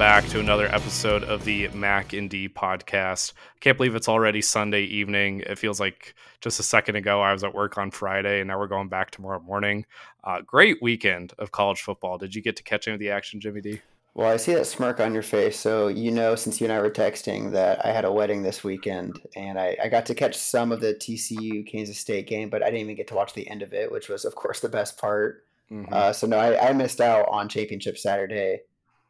back to another episode of the Mac and D podcast. I can't believe it's already Sunday evening. It feels like just a second ago I was at work on Friday, and now we're going back tomorrow morning. Uh, great weekend of college football. Did you get to catch any of the action, Jimmy D? Well, I see that smirk on your face, so you know since you and I were texting that I had a wedding this weekend, and I, I got to catch some of the TCU Kansas State game, but I didn't even get to watch the end of it, which was, of course, the best part. Mm-hmm. Uh, so no, I, I, missed out on Championship Saturday,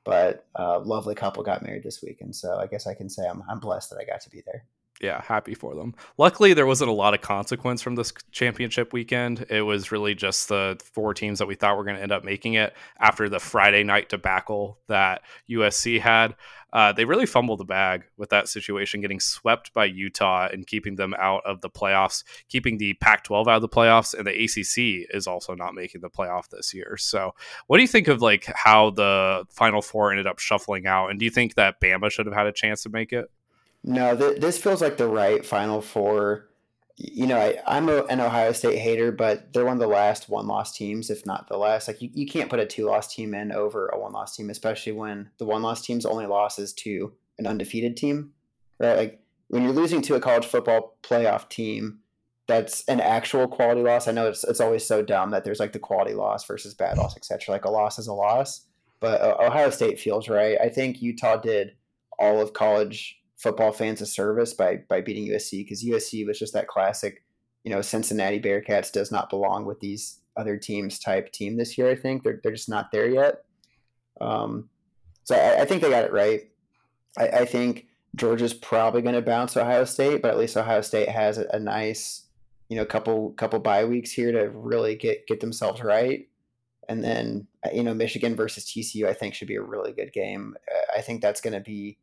but a uh, lovely couple got married this week, and so I guess I can say I'm I'm blessed that I got to be there yeah, happy for them. Luckily, there wasn't a lot of consequence from this championship weekend. It was really just the four teams that we thought were going to end up making it after the Friday night debacle that USC had. Uh, they really fumbled the bag with that situation, getting swept by Utah and keeping them out of the playoffs, keeping the Pac 12 out of the playoffs, and the ACC is also not making the playoff this year. So, what do you think of like how the Final Four ended up shuffling out? And do you think that Bama should have had a chance to make it? No, th- this feels like the right Final Four. You know, I, I'm a, an Ohio State hater, but they're one of the last one loss teams, if not the last. Like, you, you can't put a two loss team in over a one loss team, especially when the one loss team's only loss is to an undefeated team, right? Like, when you're losing to a college football playoff team, that's an actual quality loss. I know it's, it's always so dumb that there's like the quality loss versus bad loss, etc. Like, a loss is a loss, but uh, Ohio State feels right. I think Utah did all of college football fans a service by by beating USC because USC was just that classic, you know, Cincinnati Bearcats does not belong with these other teams type team this year. I think they're they're just not there yet. Um, so I, I think they got it right. I, I think Georgia's probably going to bounce Ohio State, but at least Ohio State has a, a nice, you know, couple couple bye weeks here to really get get themselves right. And then you know Michigan versus TCU, I think should be a really good game. I think that's going to be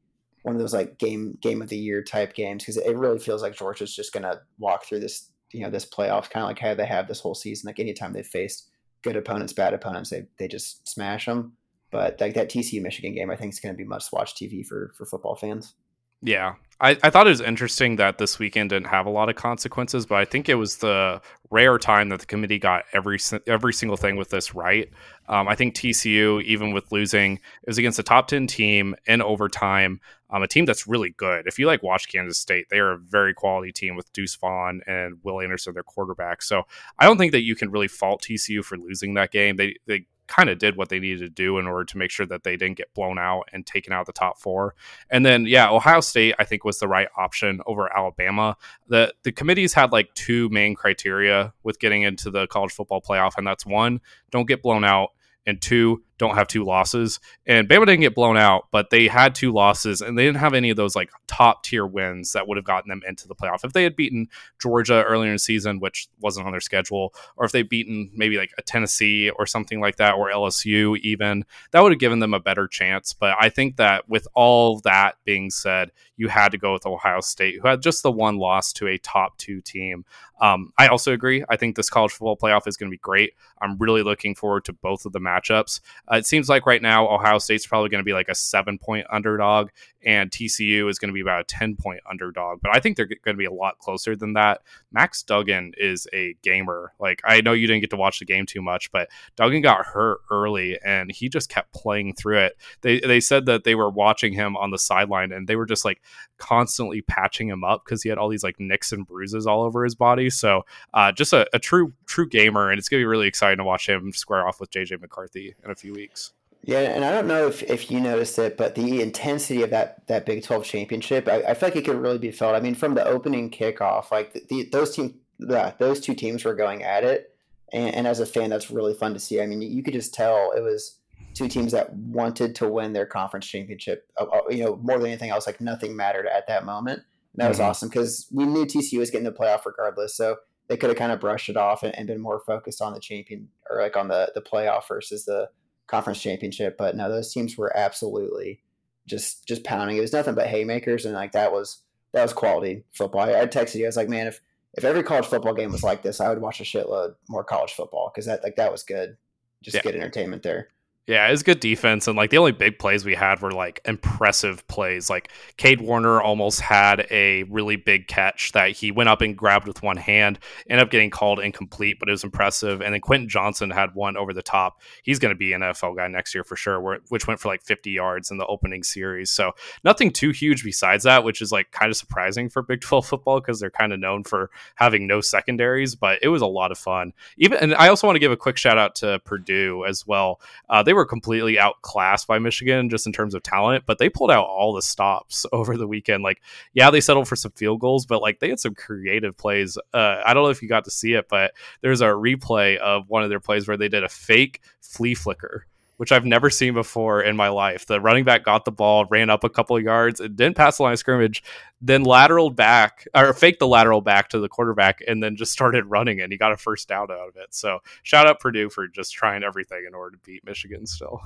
one of those like game game of the year type games because it really feels like Georgia's just gonna walk through this you know this playoff kind of like how they have this whole season. Like anytime they've faced good opponents, bad opponents, they they just smash them. But like that TCU Michigan game, I think is going to be must watch TV for for football fans. Yeah, I, I thought it was interesting that this weekend didn't have a lot of consequences, but I think it was the rare time that the committee got every every single thing with this right. Um, I think TCU, even with losing, it was against a top ten team in overtime, um, a team that's really good. If you like watch Kansas State, they are a very quality team with Deuce Vaughn and Will Anderson, their quarterback. So I don't think that you can really fault TCU for losing that game. They they kind of did what they needed to do in order to make sure that they didn't get blown out and taken out of the top four. And then, yeah, Ohio State, I think, was the right option over Alabama. The the committees had like two main criteria with getting into the college football playoff, and that's one, don't get blown out, and two, don't have two losses. And Bama didn't get blown out, but they had two losses and they didn't have any of those like top tier wins that would have gotten them into the playoff. If they had beaten Georgia earlier in the season, which wasn't on their schedule, or if they'd beaten maybe like a Tennessee or something like that, or LSU even, that would have given them a better chance. But I think that with all that being said, you had to go with Ohio State, who had just the one loss to a top two team. Um, I also agree. I think this college football playoff is going to be great. I'm really looking forward to both of the matchups. Uh, it seems like right now Ohio State's probably going to be like a seven point underdog, and TCU is going to be about a 10 point underdog. But I think they're going to be a lot closer than that. Max Duggan is a gamer. Like, I know you didn't get to watch the game too much, but Duggan got hurt early and he just kept playing through it. They, they said that they were watching him on the sideline and they were just like constantly patching him up because he had all these like nicks and bruises all over his body. So, uh, just a, a true, true gamer. And it's to be really exciting to watch him square off with JJ McCarthy in a few weeks. Yeah, and I don't know if, if you noticed it, but the intensity of that, that Big 12 championship, I, I feel like it could really be felt. I mean, from the opening kickoff, like the, the those team, yeah, those two teams were going at it, and, and, as a fan, that's really fun to see. I mean, you could just tell it was two teams that wanted to win their conference championship. Uh, uh, you know, more than anything else, like nothing mattered at that moment. And that was mm-hmm. awesome because we knew TCU was getting the playoff regardless, so they could have kind of brushed it off and, and been more focused on the champion or like on the the playoff versus the conference championship. But no, those teams were absolutely just just pounding. It was nothing but haymakers, and like that was that was quality football. I, I texted you. I was like, man, if if every college football game was like this, I would watch a shitload more college football because that like that was good. Just yeah. good entertainment there. Yeah, it's good defense, and like the only big plays we had were like impressive plays. Like Cade Warner almost had a really big catch that he went up and grabbed with one hand, ended up getting called incomplete, but it was impressive. And then Quentin Johnston had one over the top. He's going to be an NFL guy next year for sure, which went for like 50 yards in the opening series. So nothing too huge besides that, which is like kind of surprising for Big 12 football because they're kind of known for having no secondaries. But it was a lot of fun. Even and I also want to give a quick shout out to Purdue as well. Uh, they were completely outclassed by Michigan just in terms of talent, but they pulled out all the stops over the weekend. Like, yeah, they settled for some field goals, but like they had some creative plays. Uh, I don't know if you got to see it, but there's a replay of one of their plays where they did a fake flea flicker which I've never seen before in my life. The running back got the ball, ran up a couple of yards, and didn't pass the line of scrimmage, then lateraled back or faked the lateral back to the quarterback, and then just started running, and he got a first down out of it. So shout out Purdue for just trying everything in order to beat Michigan. Still,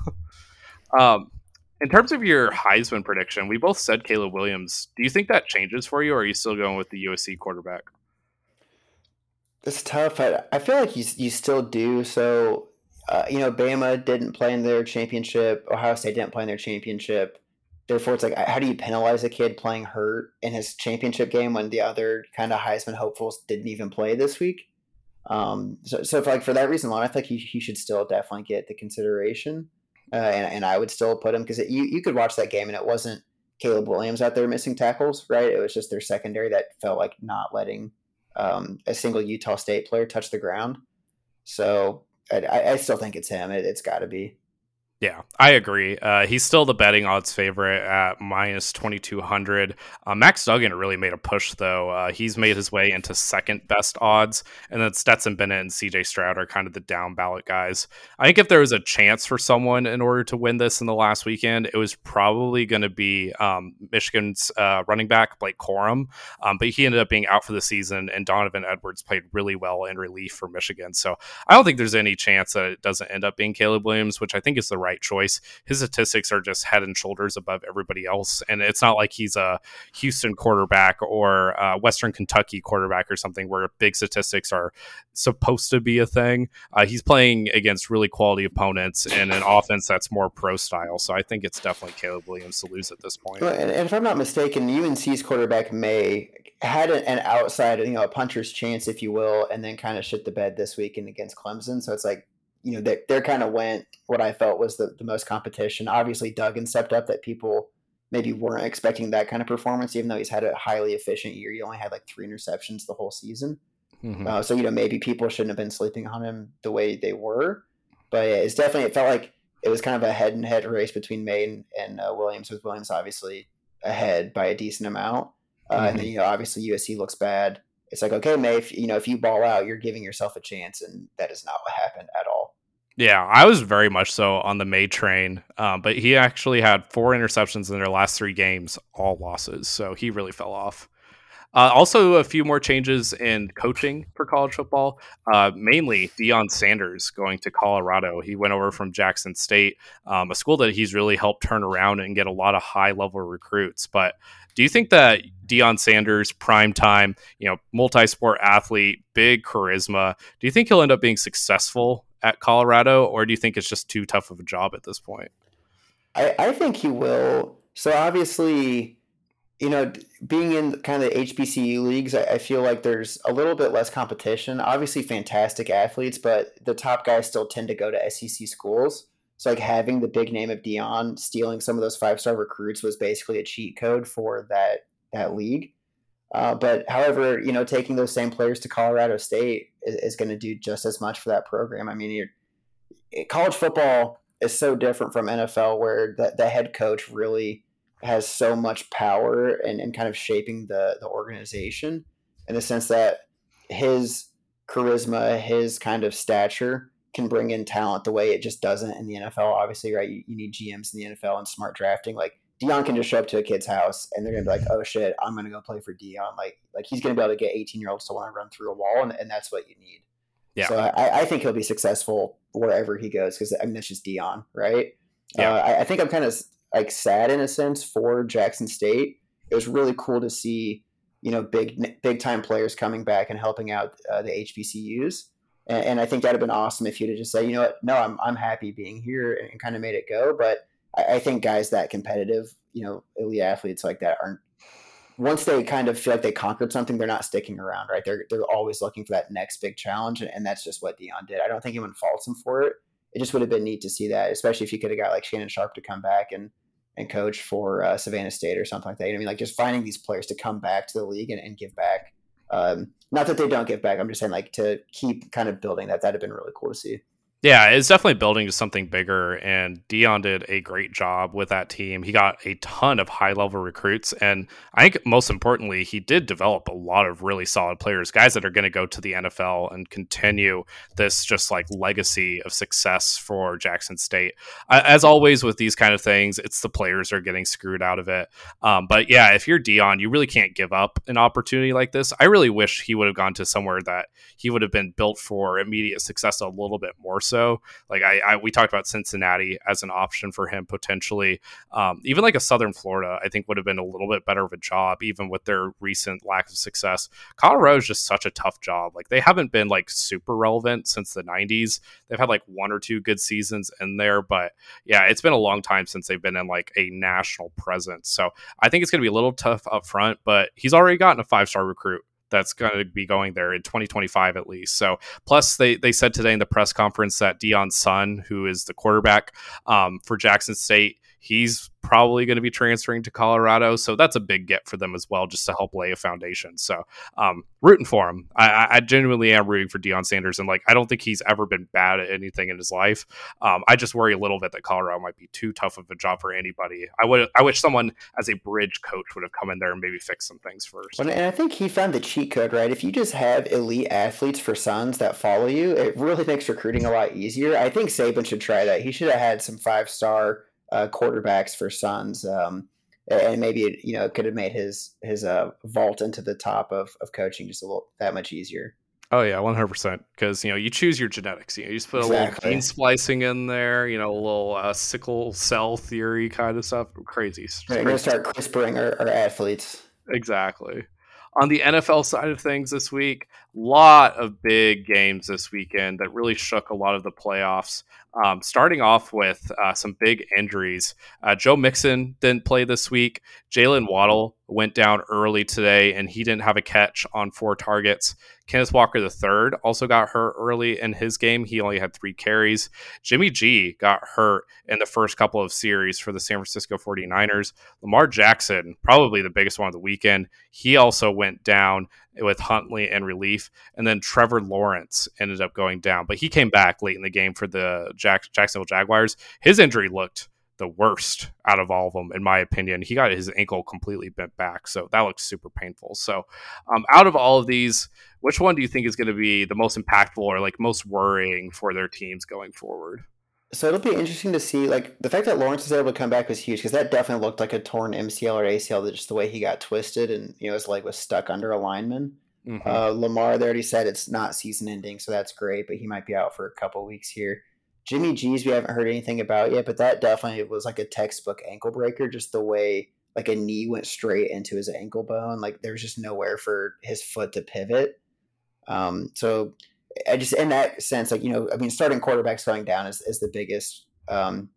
um, in terms of your Heisman prediction, we both said Caleb Williams. Do you think that changes for you, or are you still going with the USC quarterback? It's tough. I, I feel like you you still do. So uh, you know, Bama didn't play in their championship. Ohio State didn't play in their championship. Therefore, it's like, how do you penalize a kid playing hurt in his championship game when the other kind of Heisman hopefuls didn't even play this week? Um, so, so for, like for that reason alone, I think he, he should still definitely get the consideration, uh, and, and I would still put him because you you could watch that game and it wasn't Caleb Williams out there missing tackles, right? It was just their secondary that felt like not letting um, a single Utah State player touch the ground. So I, I still think it's him. It, it's got to be. Yeah, I agree. Uh, he's still the betting odds favorite at minus 2,200. Uh, Max Duggan really made a push, though. Uh, he's made his way into second best odds. And then Stetson Bennett and CJ Stroud are kind of the down ballot guys. I think if there was a chance for someone in order to win this in the last weekend, it was probably going to be um, Michigan's uh, running back, Blake Corum. Um, but he ended up being out for the season, and Donovan Edwards played really well in relief for Michigan. So I don't think there's any chance that it doesn't end up being Caleb Williams, which I think is the right right choice. His statistics are just head and shoulders above everybody else, and it's not like he's a Houston quarterback or Western Kentucky quarterback or something where big statistics are supposed to be a thing. Uh, he's playing against really quality opponents in an offense that's more pro style. So I think it's definitely Caleb Williams to lose at this point. and, if I'm not mistaken, UNC's quarterback Maye had an outside, you know, a puncher's chance, if you will, and then kind of shit the bed this weekend against Clemson. So it's like you know, they, they kind of went what I felt was the, the most competition. Obviously, Duggan stepped up that people maybe weren't expecting that kind of performance, even though he's had a highly efficient year. He only had like three interceptions the whole season. Mm-hmm. Uh, so, you know, maybe people shouldn't have been sleeping on him the way they were. But yeah, it's definitely, it felt like it was kind of a head and head race between Maye and, and uh, Williams, with Williams obviously ahead by a decent amount. Uh, mm-hmm. And then, you know, obviously USC looks bad. It's like, okay, Maye, if, you know, if you ball out, you're giving yourself a chance. And that is not what happened at all. Yeah, I was very much so on the Maye train, um, but he actually had four interceptions in their last three games, all losses. So he really fell off. Uh, also, a few more changes in coaching for college football. Uh, mainly, Deion Sanders going to Colorado. He went over from Jackson State, um, a school that he's really helped turn around and get a lot of high level recruits. But do you think that Deion Sanders, prime time, you know, multi sport athlete, big charisma, do you think he'll end up being successful at Colorado, or do you think it's just too tough of a job at this point? I, I think he will. So obviously, you know, being in kind of the HBCU leagues, I, I, feel like there's a little bit less competition. Obviously, fantastic athletes, but the top guys still tend to go to SEC schools. So, like having the big name of Deion stealing some of those five star recruits was basically a cheat code for that that league. Uh, but however, you know, taking those same players to Colorado State is, is going to do just as much for that program. I mean, college football is so different from NFL, where the, the head coach really has so much power and, and kind of shaping the the organization in the sense that his charisma, his kind of stature can bring in talent the way it just doesn't in the NFL. Obviously, right? You, you need GMs in the NFL and smart drafting. Like Deion can just show up to a kid's house and they're gonna be like, "Oh shit, I'm gonna go play for Deion." Like, like he's gonna be able to get 18 year olds to want to run through a wall, and, and that's what you need. Yeah. So I, I think he'll be successful wherever he goes because I mean that's just Deion, right? Yeah. Uh, I, I think I'm kind of like sad in a sense for Jackson State. It was really cool to see, you know, big big time players coming back and helping out uh, the HBCUs. And, and I think that'd have been awesome if you'd have just said, you know what, no, I'm I'm happy being here and, and kind of made it go. But I, I think guys that competitive, you know, elite athletes like that aren't once they kind of feel like they conquered something, they're not sticking around, right? They're they're always looking for that next big challenge, and, that's just what Deion did. I don't think anyone faults him for it. It just would have been neat to see that, especially if you could have got like Shannon Sharpe to come back and and coach for uh, Savannah State or something like that. You know I mean, like just finding these players to come back to the league and, and give back. Um, not that they don't give back. I'm just saying like to keep kind of building that. That'd have been really cool to see. Yeah, it's definitely building to something bigger, and Deion did a great job with that team. He got a ton of high level recruits, and I think most importantly, he did develop a lot of really solid players, guys that are going to go to the NFL and continue this just like legacy of success for Jackson State. As always with these kind of things, it's the players are getting screwed out of it. Um, but yeah, if you're Deion, you really can't give up an opportunity like this. I really wish he would have gone to somewhere that he would have been built for immediate success a little bit more. So like I, I we talked about Cincinnati as an option for him potentially. Um, even like a Southern Florida, I think would have been a little bit better of a job, even with their recent lack of success. Colorado is just such a tough job. Like they haven't been like super relevant since the '90s. They've had like one or two good seasons in there, but yeah, it's been a long time since they've been in like a national presence. So I think it's going to be a little tough up front, but he's already gotten a five star recruit that's going to be going there in 2025 at least. So, plus they they said today in the press conference that Deion's son, who is the quarterback um, for Jackson State, he's probably going to be transferring to Colorado. So that's a big get for them as well, just to help lay a foundation. So um, rooting for him. I, I, genuinely am rooting for Deion Sanders. And like, I don't think he's ever been bad at anything in his life. Um, I just worry a little bit that Colorado might be too tough of a job for anybody. I would, I wish someone as a bridge coach would have come in there and maybe fix some things first. And I think he found the cheat code, right? If you just have elite athletes for sons that follow you, it really makes recruiting a lot easier. I think Saban should try that. He should have had some five star uh, quarterbacks for sons. Um, and maybe it, you know could have made his his uh, vault into the top of, of coaching just a little that much easier. Oh yeah, one hundred percent. Because you know you choose your genetics. You know, you just put exactly. a little gene splicing in there. You know, a little uh, sickle cell theory kind of stuff. Crazy. Right, we're gonna start CRISPRing our, our athletes. Exactly. On the NFL side of things this week, lot of big games this weekend that really shook a lot of the playoffs. Um, starting off with uh, some big injuries. Uh, Joe Mixon didn't play this week. Jaylen Waddle went down early today, and he didn't have a catch on four targets. Kenneth Walker III also got hurt early in his game. He only had three carries. Jimmy G got hurt in the first couple of series for the San Francisco 49ers. Lamar Jackson, probably the biggest one of the weekend, he also went down with Huntley and relief. And then Trevor Lawrence ended up going down, but he came back late in the game for the Jack- Jacksonville Jaguars. His injury looked the worst out of all of them, in my opinion. He got his ankle completely bent back, so that looks super painful. So, um, out of all of these, which one do you think is going to be the most impactful or like most worrying for their teams going forward? So it'll be interesting to see. Like the fact that Lawrence was able to come back was huge because that definitely looked like a torn MCL or ACL. Just the way he got twisted and you know his leg was stuck under a lineman. Mm-hmm. Uh, Lamar, they already said it's not season ending, so that's great. But he might be out for a couple weeks here. Jimmy G's we haven't heard anything about yet, but that definitely was like a textbook ankle breaker. Just the way like a knee went straight into his ankle bone. Like there's just nowhere for his foot to pivot. Um, so I just in that sense, like you know, I mean, starting quarterbacks going down is, is the biggest um,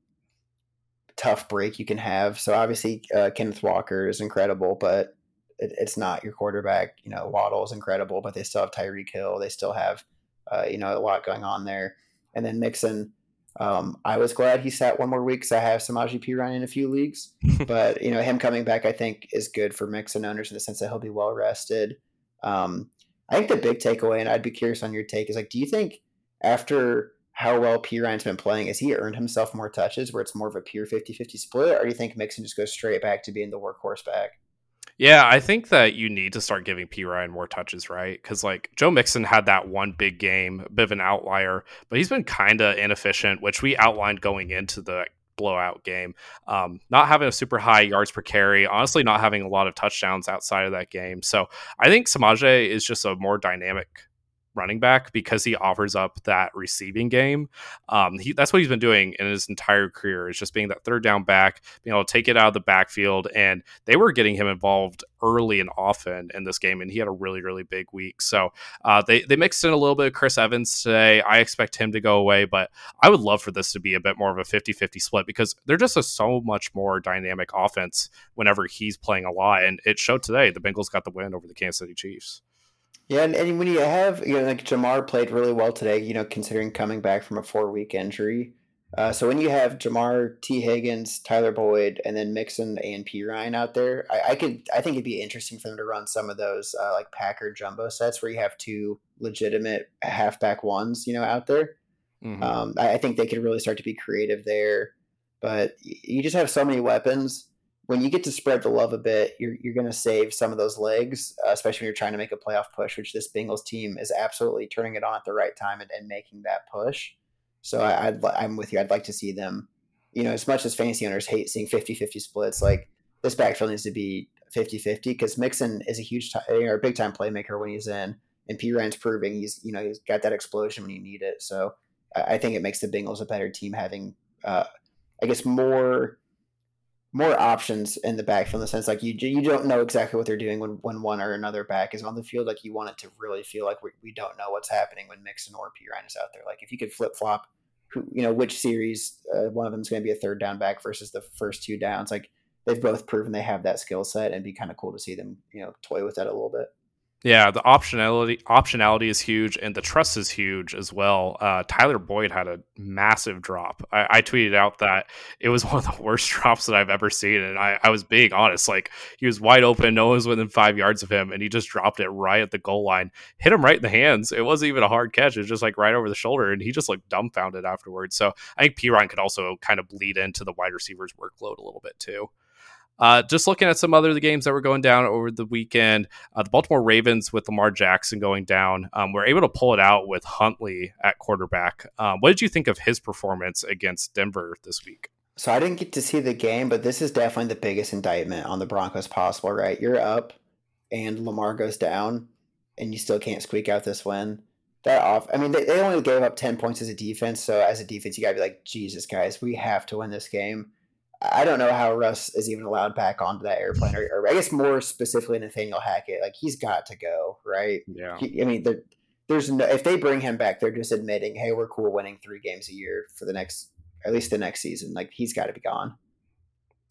tough break you can have. So obviously, uh, Kenneth Walker is incredible, but it, it's not your quarterback. You know, Waddle is incredible, but they still have Tyreek Hill. They still have uh, you know a lot going on there. And then Mixon, um, I was glad he sat one more week because I have Samaje Perine in a few leagues. but you know, him coming back, I think, is good for Mixon owners in the sense that he'll be well rested. Um, I think the big takeaway, and I'd be curious on your take, is like, do you think after how well Perine's been playing, has he earned himself more touches where it's more of a pure 50 50 split, or do you think Mixon just goes straight back to being the workhorse back? Yeah, I think that you need to start giving Perine more touches, right? Because like Joe Mixon had that one big game, a bit of an outlier, but he's been kind of inefficient, which we outlined going into the blowout game. Um, not having a super high yards per carry, honestly, not having a lot of touchdowns outside of that game. So I think Samaje is just a more dynamic running back because he offers up that receiving game. Um, he, that's what he's been doing in his entire career is just being that third down back, being able to take it out of the backfield. And they were getting him involved early and often in this game, and he had a really, really big week. So uh, they, they mixed in a little bit of Chris Evans today. I expect him to go away, but I would love for this to be a bit more of a 50 50 split because they're just a so much more dynamic offense whenever he's playing a lot. And it showed today. The Bengals got the win over the Kansas City Chiefs. Yeah, and, and when you have, you know, like Ja'Marr played really well today, you know, considering coming back from a four week injury. Uh, so when you have Ja'Marr, Tee Higgins, Tyler Boyd, and then Mixon and Perine out there, I, I, could, I think it'd be interesting for them to run some of those uh, like Packer jumbo sets where you have two legitimate halfback ones, you know, out there. Mm-hmm. Um, I, I, think they could really start to be creative there. But you just have so many weapons when you get to spread the love a bit, you're, you're going to save some of those legs, uh, especially when you're trying to make a playoff push, which this Bengals team is absolutely turning it on at the right time and, and making that push. So I, I'd, I'm with you. I'd like to see them, you know, as much as fantasy owners hate seeing 50 50 splits, like this backfield needs to be 50 50 because Mixon is a huge, time, or a big time playmaker when he's in. And Perine's proving he's, you know, he's got that explosion when you need it. So I, I think it makes the Bengals a better team having, uh, I guess, more more options in the backfield in the sense like you you don't know exactly what they're doing when, when one or another back is on the field. Like you want it to really feel like we, we don't know what's happening when Mixon or Perine is out there. Like if you could flip flop, you know which series uh, one of them is going to be a third down back versus the first two downs. Like they've both proven they have that skill set, and be kind of cool to see them you know toy with that a little bit. Yeah, the optionality optionality is huge, and the trust is huge as well. Uh, Tyler Boyd had a massive drop. I, I, tweeted out that it was one of the worst drops that I've ever seen, and I, I was being honest. Like he was wide open, no one was within five yards of him, and he just dropped it right at the goal line, hit him right in the hands. It wasn't even a hard catch; it was just like right over the shoulder, and he just looked dumbfounded afterwards. So I think Perine could also kind of bleed into the wide receivers' workload a little bit too. Uh, just looking at some other the games that were going down over the weekend, uh, the Baltimore Ravens with Lamar Jackson going down um, were able to pull it out with Huntley at quarterback. Um, what did you think of his performance against Denver this week? So I didn't get to see the game, but this is definitely the biggest indictment on the Broncos possible, right? You're up and Lamar goes down and you still can't squeak out this win. That off I mean they, they only gave up 10 points as a defense, so as a defense you got to be like, "Jesus guys, we have to win this game." I don't know how Russ is even allowed back onto that airplane, or, or I guess more specifically Nathaniel Hackett. Like he's got to go, right? Yeah. He, I mean, there's no if they bring him back, they're just admitting, hey, we're cool winning three games a year for the next, at least the next season. Like he's got to be gone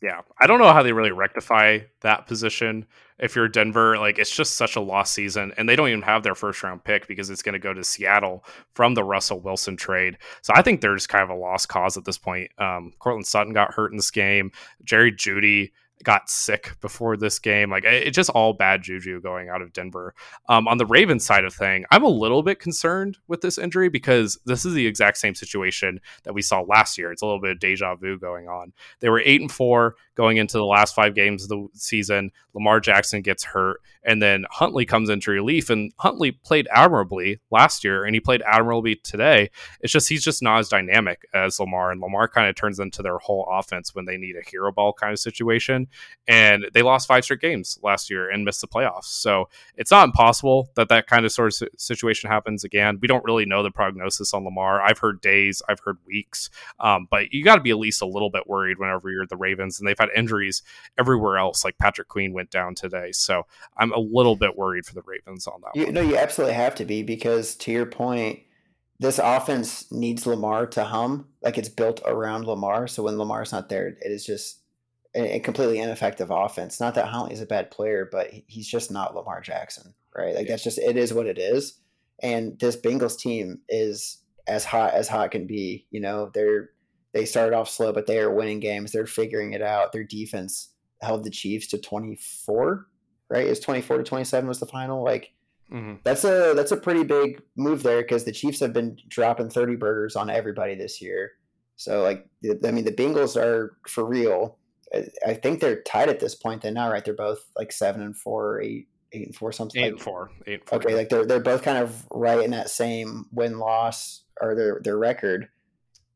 yeah, I don't know how they really rectify that position. If you're Denver, like it's just such a lost season, and they don't even have their first round pick because it's going to go to Seattle from the Russell Wilson trade. So I think there's kind of a lost cause at this point. Um, Courtland Sutton got hurt in this game. Jerry Jeudy got sick before this game. Like it's just all bad juju going out of Denver. Um, on the Ravens side of thing, I'm a little bit concerned with this injury because this is the exact same situation that we saw last year. It's a little bit of deja vu going on. They were eight and four going into the last five games of the season. Lamar Jackson gets hurt, and then Huntley comes into relief. And Huntley played admirably last year, and he played admirably today. It's just he's just not as dynamic as Lamar, and Lamar kind of turns into their whole offense when they need a hero ball kind of situation. And they lost five straight games last year and missed the playoffs. So it's not impossible that that kind of sort of situation happens again. We don't really know the prognosis on Lamar. I've heard days, I've heard weeks, um, but you got to be at least a little bit worried whenever you're the Ravens, and they've had injuries everywhere else. Like Patrick Queen went down today, so I'm a little bit worried for the Ravens on that. You, no, you absolutely have to be because to your point, this offense needs Lamar to hum. Like it's built around Lamar, so when Lamar's not there, it is just a, a completely ineffective offense. Not that Huntley's a bad player, but he's just not Lamar Jackson, right? Like that's just it is what it is. And this Bengals team is as hot as hot can be. You know, they're they started off slow, but they are winning games. They're figuring it out. Their defense held the Chiefs to 24, right? Is 24 to 27 was the final. Like mm-hmm. that's a that's a pretty big move there because the Chiefs have been dropping 30 burgers on everybody this year. So like I mean the Bengals are for real. I think they're tied at this point then now, right? They're both like seven and four, eight, eight and four, something. Eight and four, eight. And four. Okay, like they're they're both kind of right in that same win loss or their their record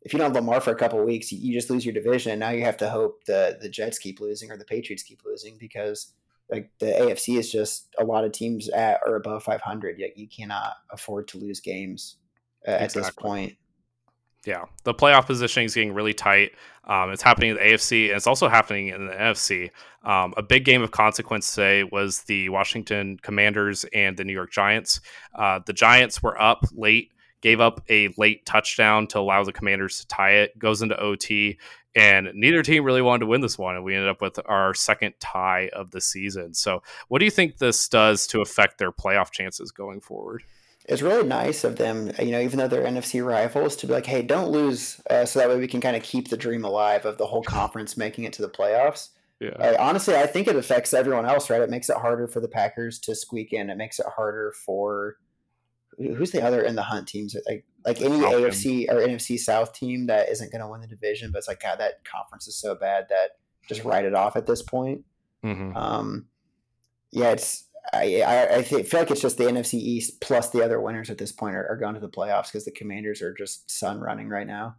if you don't have Lamar for a couple weeks, you just lose your division. And now you have to hope the the Jets keep losing or the Patriots keep losing because like the AFC is just a lot of teams at or above 500. Yet you cannot afford to lose games uh, at this point. Yeah, the playoff positioning is getting really tight. Um, it's happening in the AFC, and it's also happening in the NFC. Um, a big game of consequence today was the Washington Commanders and the New York Giants. Uh, the Giants were up late, gave up a late touchdown to allow the Commanders to tie it. Goes into OT, and neither team really wanted to win this one, and we ended up with our second tie of the season. So, what do you think this does to affect their playoff chances going forward? It's really nice of them, you know, even though they're NFC rivals, to be like, hey, don't lose, uh, so that way we can kind of keep the dream alive of the whole conference making it to the playoffs. Yeah. Uh, honestly, I think it affects everyone else, right? It makes it harder for the Packers to squeak in. It makes it harder for who's the other in the hunt teams like like any AFC or NFC South team that isn't going to win the division, but it's like God, that conference is so bad that just write it off at this point. Mm-hmm. Um, yeah, it's I, I, I feel like it's just the NFC East plus the other winners at this point are, are going to the playoffs because the Commanders are just sun running right now.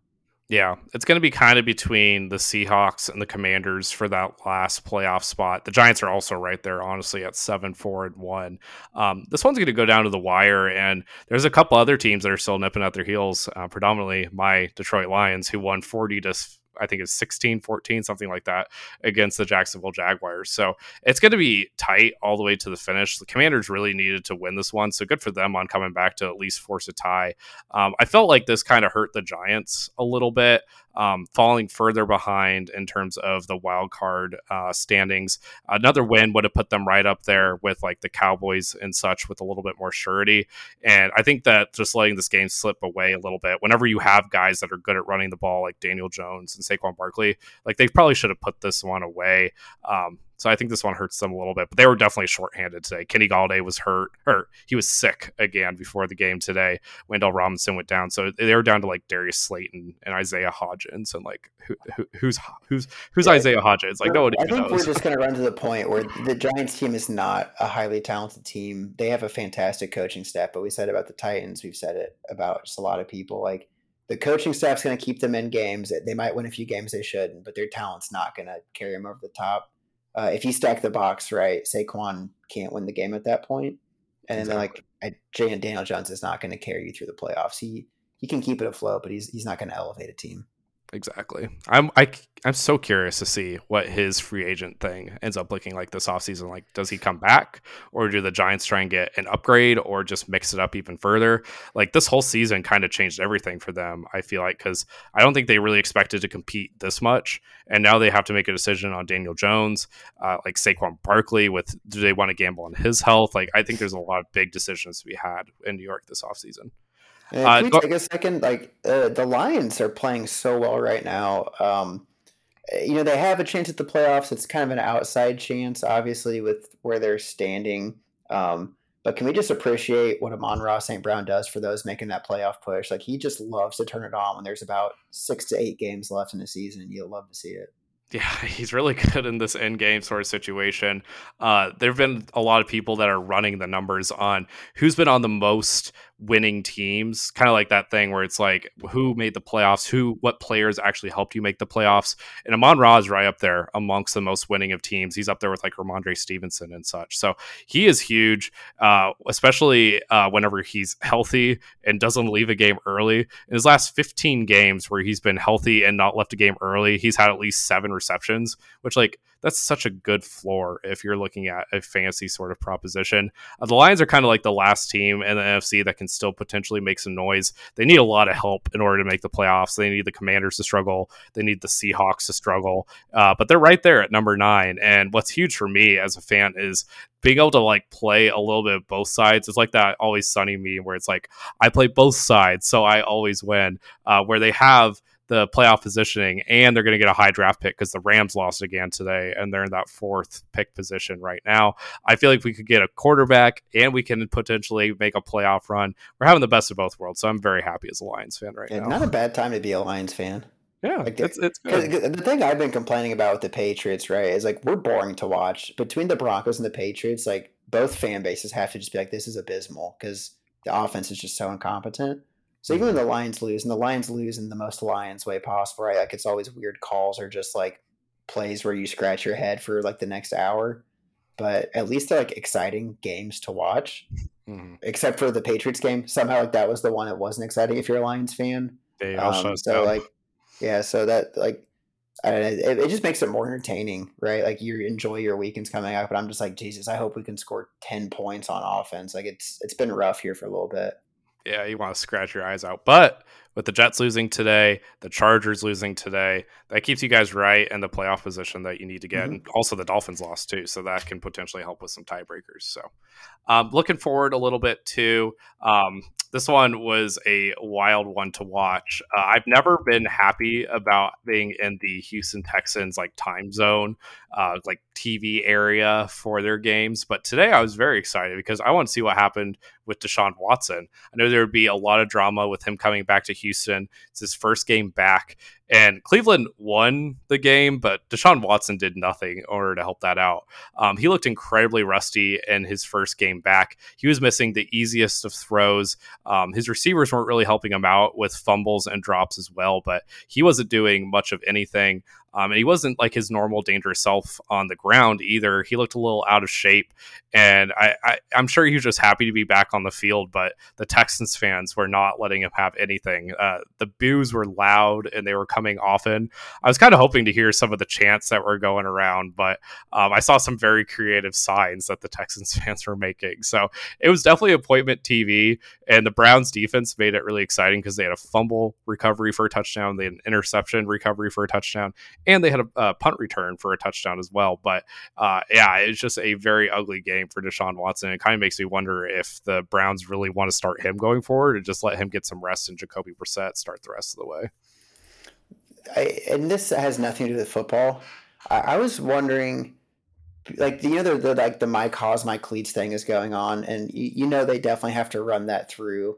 Yeah, it's going to be kind of between the Seahawks and the Commanders for that last playoff spot. The Giants are also right there, honestly, at seven, four, and one. Um, this one's going to go down to the wire, and there's a couple other teams that are still nipping at their heels. Uh, predominantly my Detroit Lions, who won forty to I think it's 16 14, something like that, against the Jacksonville Jaguars. So it's going to be tight all the way to the finish. The Commanders really needed to win this one. So good for them on coming back to at least force a tie. Um, I felt like this kind of hurt the Giants a little bit um, falling further behind in terms of the wild card uh, standings. Another win would have put them right up there with like the Cowboys and such with a little bit more surety. And I think that just letting this game slip away a little bit, whenever you have guys that are good at running the ball like Daniel Jones and Saquon Barkley, like they probably should have put this one away. Um, so I think this one hurts them a little bit, but they were definitely shorthanded today. Kenny Golladay was hurt, or he was sick again before the game today. Wan'Dale Robinson went down, so they were down to like Darius Slayton and Isaiah Hodgins, and like who, who, who's who's who's yeah, Isaiah Hodgins? Like nobody. I think knows. we're just going to run to the point where the Giants team is not a highly talented team. They have a fantastic coaching staff, but we said about the Titans, we've said it about just a lot of people. Like the coaching staff's going to keep them in games. They might win a few games they shouldn't, but their talent's not going to carry them over the top uh, if you stack the box right, Saquon can't win the game at that point. And exactly. then like and Daniel Jones is not going to carry you through the playoffs. He he can keep it afloat, but he's he's not going to elevate a team. Exactly. I'm I, I'm so curious to see what his free agent thing ends up looking like this offseason. Like, does he come back, or do the Giants try and get an upgrade, or just mix it up even further? Like this whole season kind of changed everything for them. I feel like because I don't think they really expected to compete this much, and now they have to make a decision on Daniel Jones, uh, like Saquon Barkley. With do they want to gamble on his health? Like, I think there's a lot of big decisions to be had in New York this offseason. And uh, can we take a second? Like uh, the Lions are playing so well right now. Um, you know they have a chance at the playoffs. It's kind of an outside chance, obviously, with where they're standing. Um, but can we just appreciate what Amon-Ra St. Brown does for those making that playoff push? Like he just loves to turn it on when there's about six to eight games left in the season. You'll love to see it. Yeah, he's really good in this end game sort of situation. Uh, there have been a lot of people that are running the numbers on who's been on the most winning teams kind of like that thing where it's like who made the playoffs? Who what players actually helped you make the playoffs? And Amon Ra is right up there amongst the most winning of teams. He's up there with like Rhamondre Stevenson and such. So he is huge uh, especially uh, whenever he's healthy and doesn't leave a game early. In his last 15 games where he's been healthy and not left a game early he's had at least seven receptions which like that's such a good floor if you're looking at a fancy sort of proposition. Uh, the Lions are kind of like the last team in the NFC that can still potentially make some noise. They need a lot of help in order to make the playoffs. They need the Commanders to struggle. They need the Seahawks to struggle. Uh, but they're right there at number nine. And what's huge for me as a fan is being able to like play a little bit of both sides. It's like that always sunny meme where it's like I play both sides, so I always win. Uh, where they have the playoff positioning, and they're going to get a high draft pick because the Rams lost again today, and they're in that fourth pick position right now. I feel like we could get a quarterback, and we can potentially make a playoff run. We're having the best of both worlds, so I'm very happy as a Lions fan right yeah, now. Not a bad time to be a Lions fan. Yeah, like it's, it's good. The thing I've been complaining about with the Patriots, right, is like we're boring to watch. Between the Broncos and the Patriots, like both fan bases have to just be like, this is abysmal because the offense is just so incompetent. So even when the Lions lose, and the Lions lose in the most Lions way possible, right? Like it's always weird calls or just like plays where you scratch your head for like the next hour. but at least they're like exciting games to watch. Mm-hmm. Except for the Patriots game, somehow like that was the one that wasn't exciting if you're a Lions fan. they Um, so like, yeah, so that like, I don't know, it, it just makes it more entertaining, right? Like you enjoy your weekends coming up, but I'm just like, Jesus, I hope we can score ten points on offense. Like it's it's been rough here for a little bit. Yeah, you want to scratch your eyes out, but with the Jets losing today, the Chargers losing today, that keeps you guys right in the playoff position that you need to get. Mm-hmm. And also the Dolphins lost too, so that can potentially help with some tiebreakers. So, um, looking forward a little bit to um, this one was a wild one to watch. Uh, I've never been happy about being in the Houston Texans like time zone, uh, like TV area for their games. But today I was very excited because I want to see what happened with Deshaun Watson. I know there would be a lot of drama with him coming back to Houston. It's his first game back. And Cleveland won the game, but Deshaun Watson did nothing in order to help that out. Um, he looked incredibly rusty in his first game back. He was missing the easiest of throws. Um, his receivers weren't really helping him out with fumbles and drops as well, but he wasn't doing much of anything. Um, and he wasn't like his normal dangerous self on the ground either. He looked a little out of shape, and I, I, am sure he was just happy to be back on the field. But the Texans fans were not letting him have anything. Uh, the boos were loud, and they were coming often. I was kind of hoping to hear some of the chants that were going around, but um, I saw some very creative signs that the Texans fans were making. So it was definitely appointment TV, and the Browns defense made it really exciting because they had a fumble recovery for a touchdown, they had an interception recovery for a touchdown and they had a, a punt return for a touchdown as well. But uh, yeah, it's just a very ugly game for Deshaun Watson. It kind of makes me wonder if the Browns really want to start him going forward and just let him get some rest and Jacoby Brissett start the rest of the way. I, and this has nothing to do with football. I, I was wondering like you know the, the, like the my cause my cleats thing is going on and you, you know they definitely have to run that through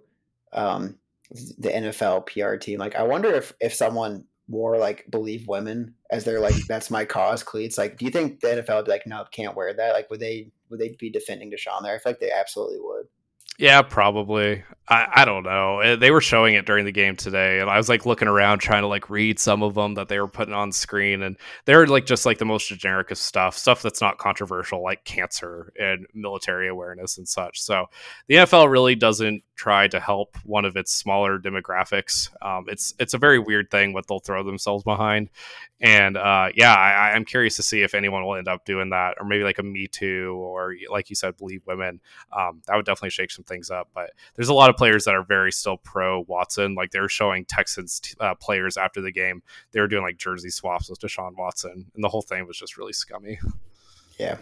um, the NFL PR team like I wonder if if someone wore like believe women as their like that's my cause cleats like do you think the nfl would be like no can't wear that like would they would they be defending deshaun there? I feel like they absolutely would yeah, probably. I, I don't know. Eh, they were showing it during the game today, and I was like looking around trying to like read some of them that they were putting on screen, and they're like just like the most generic of stuff, stuff that's not controversial, like cancer and military awareness and such. So the NFL really doesn't try to help one of its smaller demographics. Um, it's it's a very weird thing what they'll throw themselves behind, and uh, yeah, I, I'm curious to see if anyone will end up doing that, or maybe like a Me Too, or like you said, believe women. Um, that would definitely shake some things up. But there's a lot of players that are very still pro Watson. Like they're showing Texans t- uh, players after the game, they were doing like jersey swaps with Deshaun Watson, and the whole thing was just really scummy. Yeah.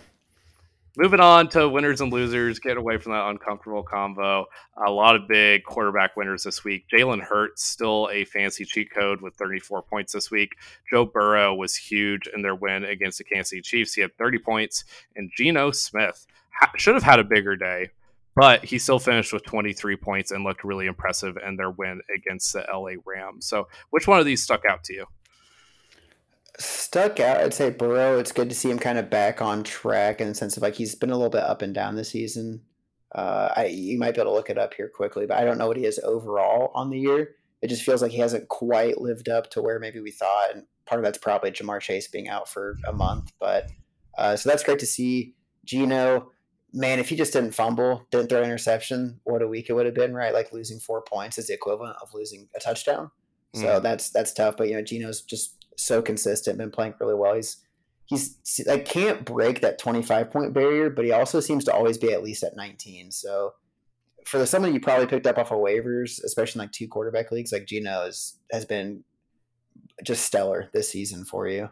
Moving on to winners and losers, get away from that uncomfortable convo. A lot of big quarterback winners this week. Jalen Hurts, still a fancy cheat code with 34 points this week. Joe Burrow was huge in their win against the Kansas City Chiefs. He had 30 points. And Geno Smith ha- should have had a bigger day, but he still finished with 23 points and looked really impressive in their win against the LA Rams. So, which one of these stuck out to you? Stuck out, I'd say Burrow. It's good to see him kind of back on track in the sense of like he's been a little bit up and down this season. Uh, I you might be able to look it up here quickly, but I don't know what he is overall on the year. It just feels like he hasn't quite lived up to where maybe we thought, and part of that's probably Ja'Marr Chase being out for a month. But uh, so that's great to see. Geno, man, if he just didn't fumble, didn't throw an interception, what a week it would have been, right? Like losing four points is the equivalent of losing a touchdown. So that's that's tough. But you know, Geno's just so consistent, been playing really well. He's he's I can't break that twenty five point barrier, but he also seems to always be at least at nineteen. So for the someone you probably picked up off of waivers, especially in like two quarterback leagues, like Geno is, has been just stellar this season for you.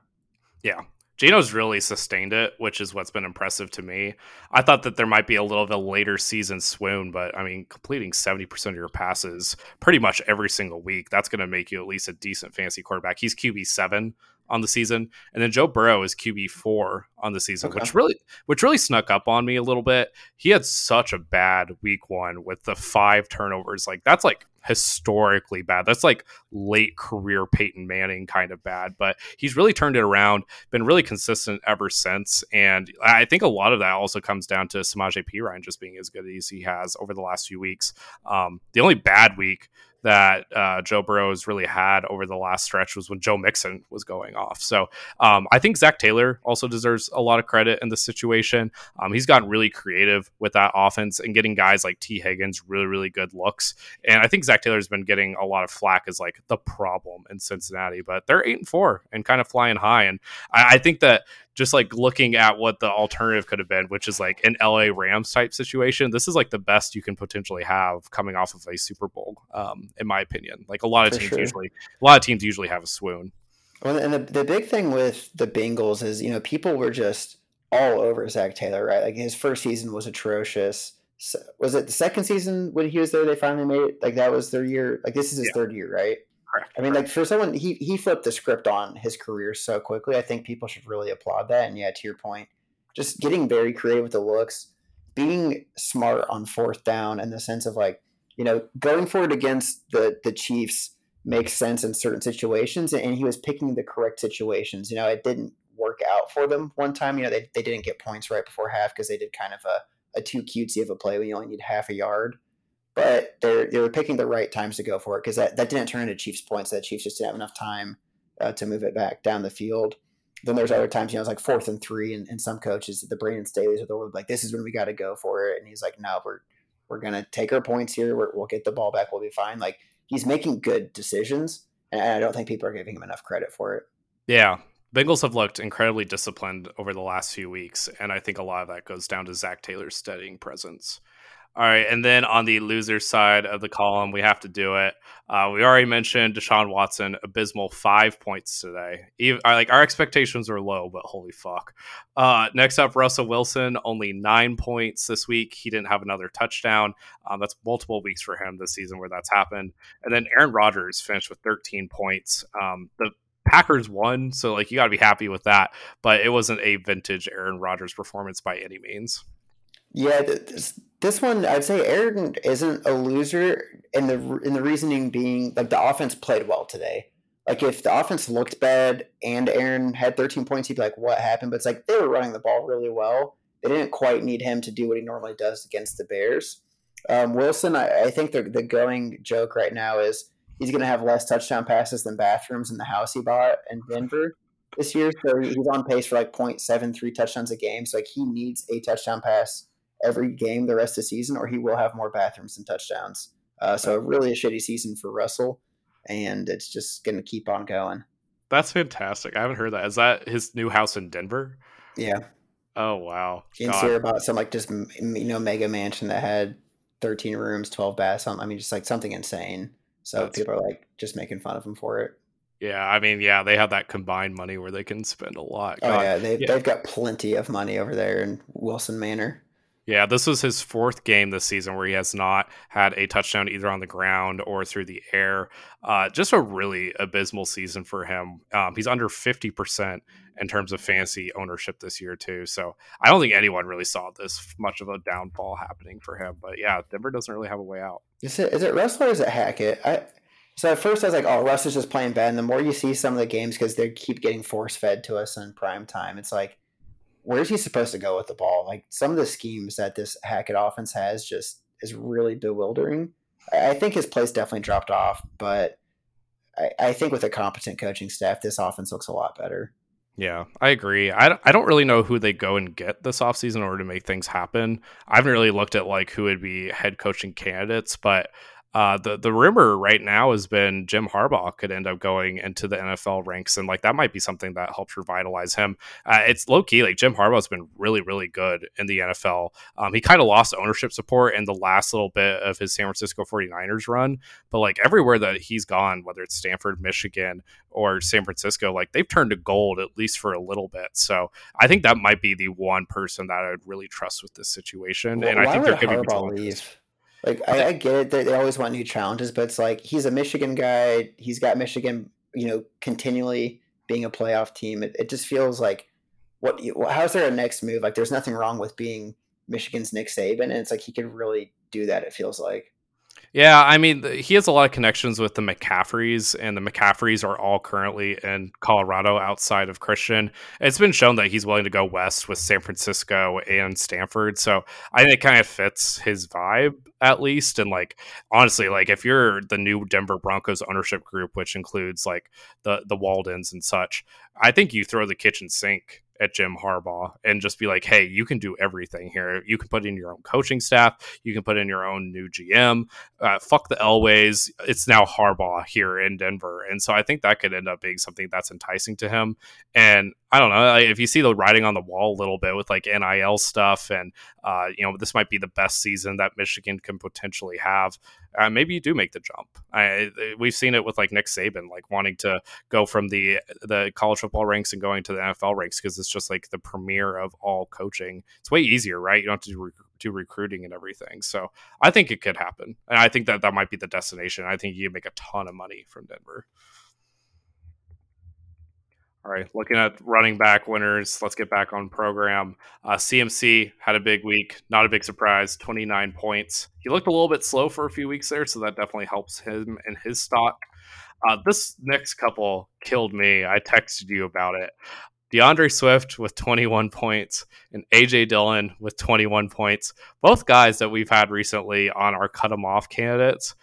Yeah, Geno's really sustained it, which is what's been impressive to me. I thought that there might be a little of a later season swoon, but I mean, completing 70% of your passes pretty much every single week, that's going to make you at least a decent fancy quarterback. He's QB7 on the season, and then Joe Burrow is QB four on the season, okay. which really which really snuck up on me a little bit. He had such a bad week one with the five turnovers. Like that's like historically bad. That's like late career Peyton Manning kind of bad, but he's really turned it around, been really consistent ever since. And I think a lot of that also comes down to Samaje Perine just being as good as he has over the last few weeks. Um, the only bad week that uh, Joe Burrow has really had over the last stretch was when Joe Mixon was going off. So um, I think Zac Taylor also deserves a lot of credit in this situation. Um, he's gotten really creative with that offense and getting guys like Tee Higgins really, really good looks. And I think Zac Taylor's been getting a lot of flack as like the problem in Cincinnati, but they're eight and four and kind of flying high. And I, I think that just like looking at what the alternative could have been, which is like an LA Rams type situation, this is like the best you can potentially have coming off of a Super Bowl, um, in my opinion. Like a lot of For teams sure. usually, a lot of teams usually have a swoon. Well, and the, the big thing with the Bengals is, you know, people were just all over Zac Taylor, right? Like his first season was atrocious. So, was it the second season when he was there? They finally made it. Like that was their year. Like this is his yeah. third year, right? Correct. I mean, correct. like for someone, he he flipped the script on his career so quickly. I think people should really applaud that. And yeah, to your point, just getting very creative with the looks, being smart on fourth down in the sense of like, you know, going for it against the the Chiefs makes sense in certain situations, and he was picking the correct situations. You know, it didn't work out for them one time. You know, they, they didn't get points right before half because they did kind of a, a too cutesy of a play when you only need half a yard but they're they were picking the right times to go for it because that, that didn't turn into Chiefs points. That Chiefs just didn't have enough time uh, to move it back down the field. Then there's other times, you know, it's like fourth and three, and, and some coaches, the Brandon Staley's of the world, like this is when we got to go for it, and he's like, no, we're we're gonna take our points here. we will get the ball back. We'll be fine. Like he's making good decisions, and I don't think people are giving him enough credit for it. Yeah, Bengals have looked incredibly disciplined over the last few weeks, and I think a lot of that goes down to Zac Taylor's steadying presence. All right, and then on the loser side of the column, we have to do it. Uh, we already mentioned Deshaun Watson, abysmal five points today. Even, like our expectations were low, but holy fuck. Uh, next up, Russell Wilson, only nine points this week. He didn't have another touchdown. Um, that's multiple weeks for him this season where that's happened. And then Aaron Rodgers finished with 13 points. Um, the Packers won, so like you got to be happy with that. But it wasn't a vintage Aaron Rodgers performance by any means. Yeah, this, this one I'd say Aaron isn't a loser, and the in the reasoning being like the offense played well today. Like if the offense looked bad and Aaron had 13 points, he'd be like, "What happened?" But it's like they were running the ball really well. They didn't quite need him to do what he normally does against the Bears. Um, Wilson, I, I think the the going joke right now is he's going to have less touchdown passes than bathrooms in the house he bought in Denver this year. So he's on pace for like 0.73 touchdowns a game. So like he needs a touchdown pass every game the rest of the season, or he will have more bathrooms than touchdowns. Uh, so really a shitty season for Russell, and it's just going to keep on going. That's fantastic. I haven't heard that. Is that his new house in Denver? Yeah. Oh wow. You hear about some like just you know mega mansion that had 13 rooms, 12 baths. I mean, just like something insane. So That's... people are like just making fun of him for it. Yeah, I mean, yeah, they have that combined money where they can spend a lot. God. Oh yeah, they, yeah, they've got plenty of money over there in Wilson Manor. Yeah, this was his fourth game this season where he has not had a touchdown either on the ground or through the air. Uh, just a really abysmal season for him. Um, he's under 50% in terms of fantasy ownership this year, too. So I don't think anyone really saw this much of a downfall happening for him. But yeah, Denver doesn't really have a way out. Is it, is it Russell or is it Hackett? I, so at first I was like, oh, Russ is just playing bad. And the more you see some of the games, because they keep getting force fed to us in prime time, it's like, where's he supposed to go with the ball? Like some of the schemes that this Hackett offense has just is really bewildering. I think his plays definitely dropped off, but I, I think with a competent coaching staff, this offense looks a lot better. Yeah, I agree. I, I don't really know who they go and get this offseason in order to make things happen. I haven't really looked at like who would be head coaching candidates, but uh, the the rumor right now has been Jim Harbaugh could end up going into the NFL ranks, and like that might be something that helps revitalize him. Uh, it's low key, like Jim Harbaugh's been really really good in the NFL. Um, he kind of lost ownership support in the last little bit of his San Francisco 49ers run, but like everywhere that he's gone, whether it's Stanford, Michigan, or San Francisco, like they've turned to gold at least for a little bit. So I think that might be the one person that I'd really trust with this situation, well, and I think they're going to be. Leave? Like I, I get it that they always want new challenges, but it's like he's a Michigan guy. He's got Michigan, you know, continually being a playoff team. It, it just feels like what? How's there a next move? Like there's nothing wrong with being Michigan's Nick Saban, and it's like he could really do that. It feels like. Yeah, I mean, he has a lot of connections with the McCaffreys, and the McCaffreys are all currently in Colorado outside of Christian. It's been shown that he's willing to go west with San Francisco and Stanford. So I think it kind of fits his vibe, at least. And like, honestly, like if you're the new Denver Broncos ownership group, which includes like the, the Waldens and such, I think you throw the kitchen sink at Jim Harbaugh and just be like, hey, you can do everything here. You can put in your own coaching staff. You can put in your own new GM. Uh, fuck the Elways. It's now Harbaugh here in Denver. And so I think that could end up being something that's enticing to him. And I don't know if you see the writing on the wall a little bit with like NIL stuff, and uh, you know this might be the best season that Michigan can potentially have. Uh, maybe you do make the jump. I, we've seen it with like Nick Saban, like wanting to go from the the college football ranks and going to the NFL ranks because it's just like the premier of all coaching. It's way easier, right? You don't have to do, do recruiting and everything. So I think it could happen, and I think that that might be the destination. I think you make a ton of money from Denver. All right, looking at running back winners, let's get back on program. Uh, CMC had a big week, not a big surprise, 29 points. He looked a little bit slow for a few weeks there, so that definitely helps him and his stock. Uh, this next couple killed me. I texted you about it. DeAndre Swift with 21 points and AJ Dillon with 21 points. Both guys that we've had recently on our cut them off candidates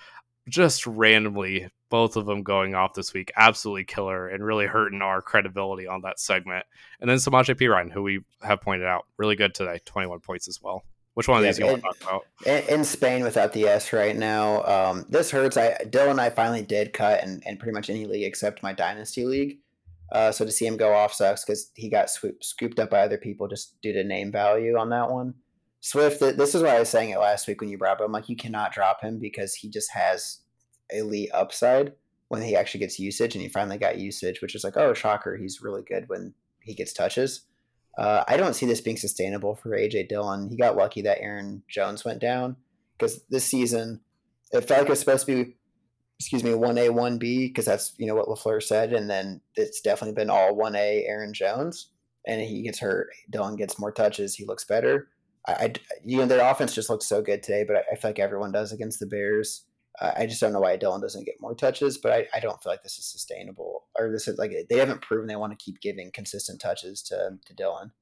just randomly both of them going off this week absolutely killer and really hurting our credibility on that segment. And then Samaje Perine who we have pointed out really good today 21 points as well. Which one of yeah, these you want to talk about? in spain without the s right now um, this hurts. I Dillon i finally did cut in, in pretty much any league except my dynasty league. Uh, so to see him go off sucks because he got swoop, scooped up by other people just due to name value on that one Swift, this is why I was saying it last week when you brought up. I'm like, you cannot drop him because he just has elite upside when he actually gets usage, and he finally got usage, which is like, oh, shocker, he's really good when he gets touches. Uh, I don't see this being sustainable for AJ Dillon. He got lucky that Aaron Jones went down because this season it felt like it was supposed to be, excuse me, one A, one B because that's you know what LaFleur said, and then it's definitely been all one A Aaron Jones, and he gets hurt. Dillon gets more touches. He looks better. I, you know, their offense just looks so good today, but I, I, feel like everyone does against the Bears. Uh, I just don't know why Dillon doesn't get more touches, but I, I don't feel like this is sustainable. Or this is like they haven't proven they want to keep giving consistent touches to to Dillon.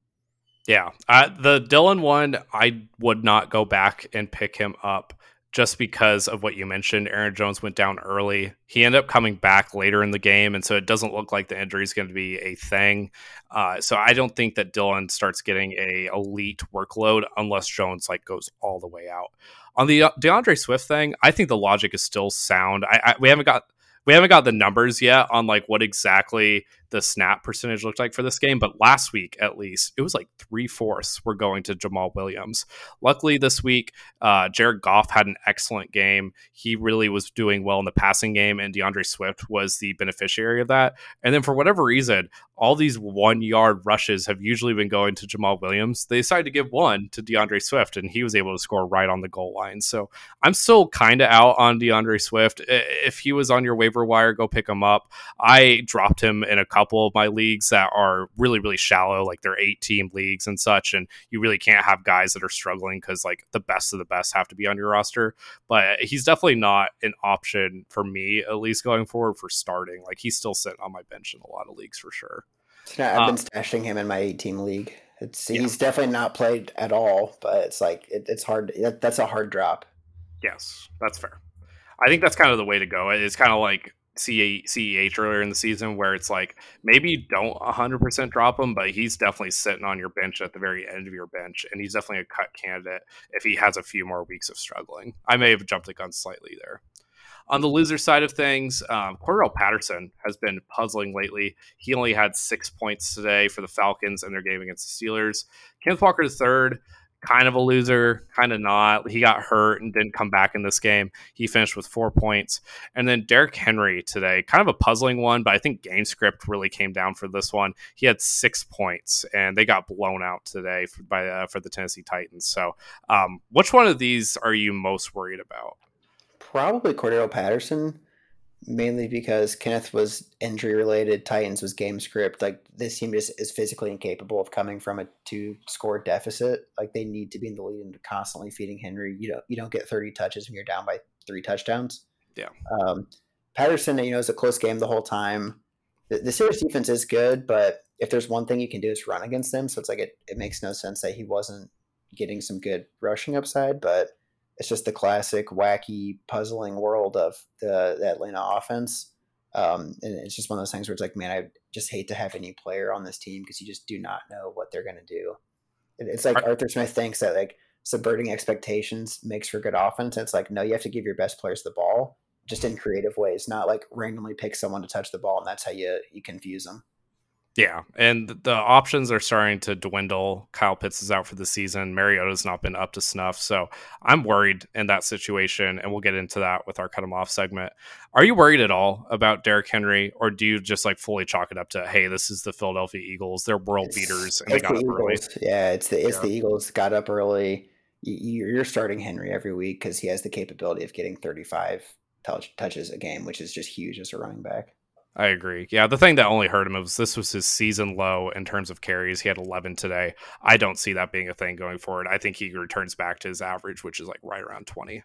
Yeah, uh, the Dillon one, I would not go back and pick him up just because of what you mentioned. Aaron Jones went down early. He ended up coming back later in the game, and so it doesn't look like the injury is going to be a thing. Uh, so I don't think that Dillon starts getting a elite workload unless Jones like goes all the way out. On the DeAndre Swift thing, I think the logic is still sound. I, I we haven't got we haven't got the numbers yet on like what exactly the snap percentage looked like for this game, but last week at least, it was like three fourths were going to Jamaal Williams. Luckily, this week, uh, Jared Goff had an excellent game. He really was doing well in the passing game, and DeAndre Swift was the beneficiary of that. And then for whatever reason, all these one yard rushes have usually been going to Jamaal Williams. They decided to give one to DeAndre Swift, and he was able to score right on the goal line. So I'm still kind of out on DeAndre Swift. If he was on your waiver wire, go pick him up. I dropped him in a couple couple of my leagues that are really really shallow like they're eight team leagues and such and you really can't have guys that are struggling because like the best of the best have to be on your roster but he's definitely not an option for me at least going forward for starting like he's still sitting on my bench in a lot of leagues for sure I've been um, stashing him in my eight team league. It's yeah. he's definitely not played at all, but it's like it, it's hard. That, that's a hard drop. Yes, that's fair. I think that's kind of the way to go. It's kind of like CEH earlier in the season where it's like maybe don't 100% drop him, but he's definitely sitting on your bench at the very end of your bench, and he's definitely a cut candidate if he has a few more weeks of struggling. I may have jumped the gun slightly there. On the loser side of things, um, Cordarrelle Patterson has been puzzling lately. He only had six points today for the Falcons in their game against the Steelers. Kenneth Walker III kind of a loser, kind of not. He got hurt and didn't come back in this game. He finished with four points. And then Derrick Henry today, kind of a puzzling one, but I think game script really came down for this one. He had six points, and they got blown out today for, by uh, for the Tennessee Titans. So, um, which one of these are you most worried about? Probably Cordarrelle Patterson mainly because Kenneth was injury related. Titans was game script. Like this team is, is physically incapable of coming from a two score deficit. Like they need to be in the lead and constantly feeding Henry. You don't you don't get thirty touches when you're down by three touchdowns. Yeah. Um, Patterson, you know, is a close game the whole time. The, the Steelers defense is good, but if there's one thing you can do is run against them. So it's like it, it makes no sense that he wasn't getting some good rushing upside, but it's just the classic wacky puzzling world of the, the Atlanta offense. Um, and it's just one of those things where it's like, man, I just hate to have any player on this team because you just do not know what they're going to do. It's like Arthur Smith thinks that like subverting expectations makes for good offense. And it's like, no, you have to give your best players the ball just in creative ways, not like randomly pick someone to touch the ball and that's how you you confuse them. Yeah, and the options are starting to dwindle. Kyle Pitts is out for the season. Mariota's not been up to snuff, so I'm worried in that situation, and we'll get into that with our cut him off segment. Are you worried at all about Derrick Henry, or do you just like fully chalk it up to, hey, this is the Philadelphia Eagles, they're world it's, beaters, and they got the up early? Yeah, it's the it's yeah. the Eagles got up early. You're starting Henry every week because he has the capability of getting 35 touch, touches a game, which is just huge as a running back. I agree. Yeah, the thing that only hurt him was this was his season low in terms of carries. He had 11 today. I don't see that being a thing going forward. I think he returns back to his average, which is like right around 20.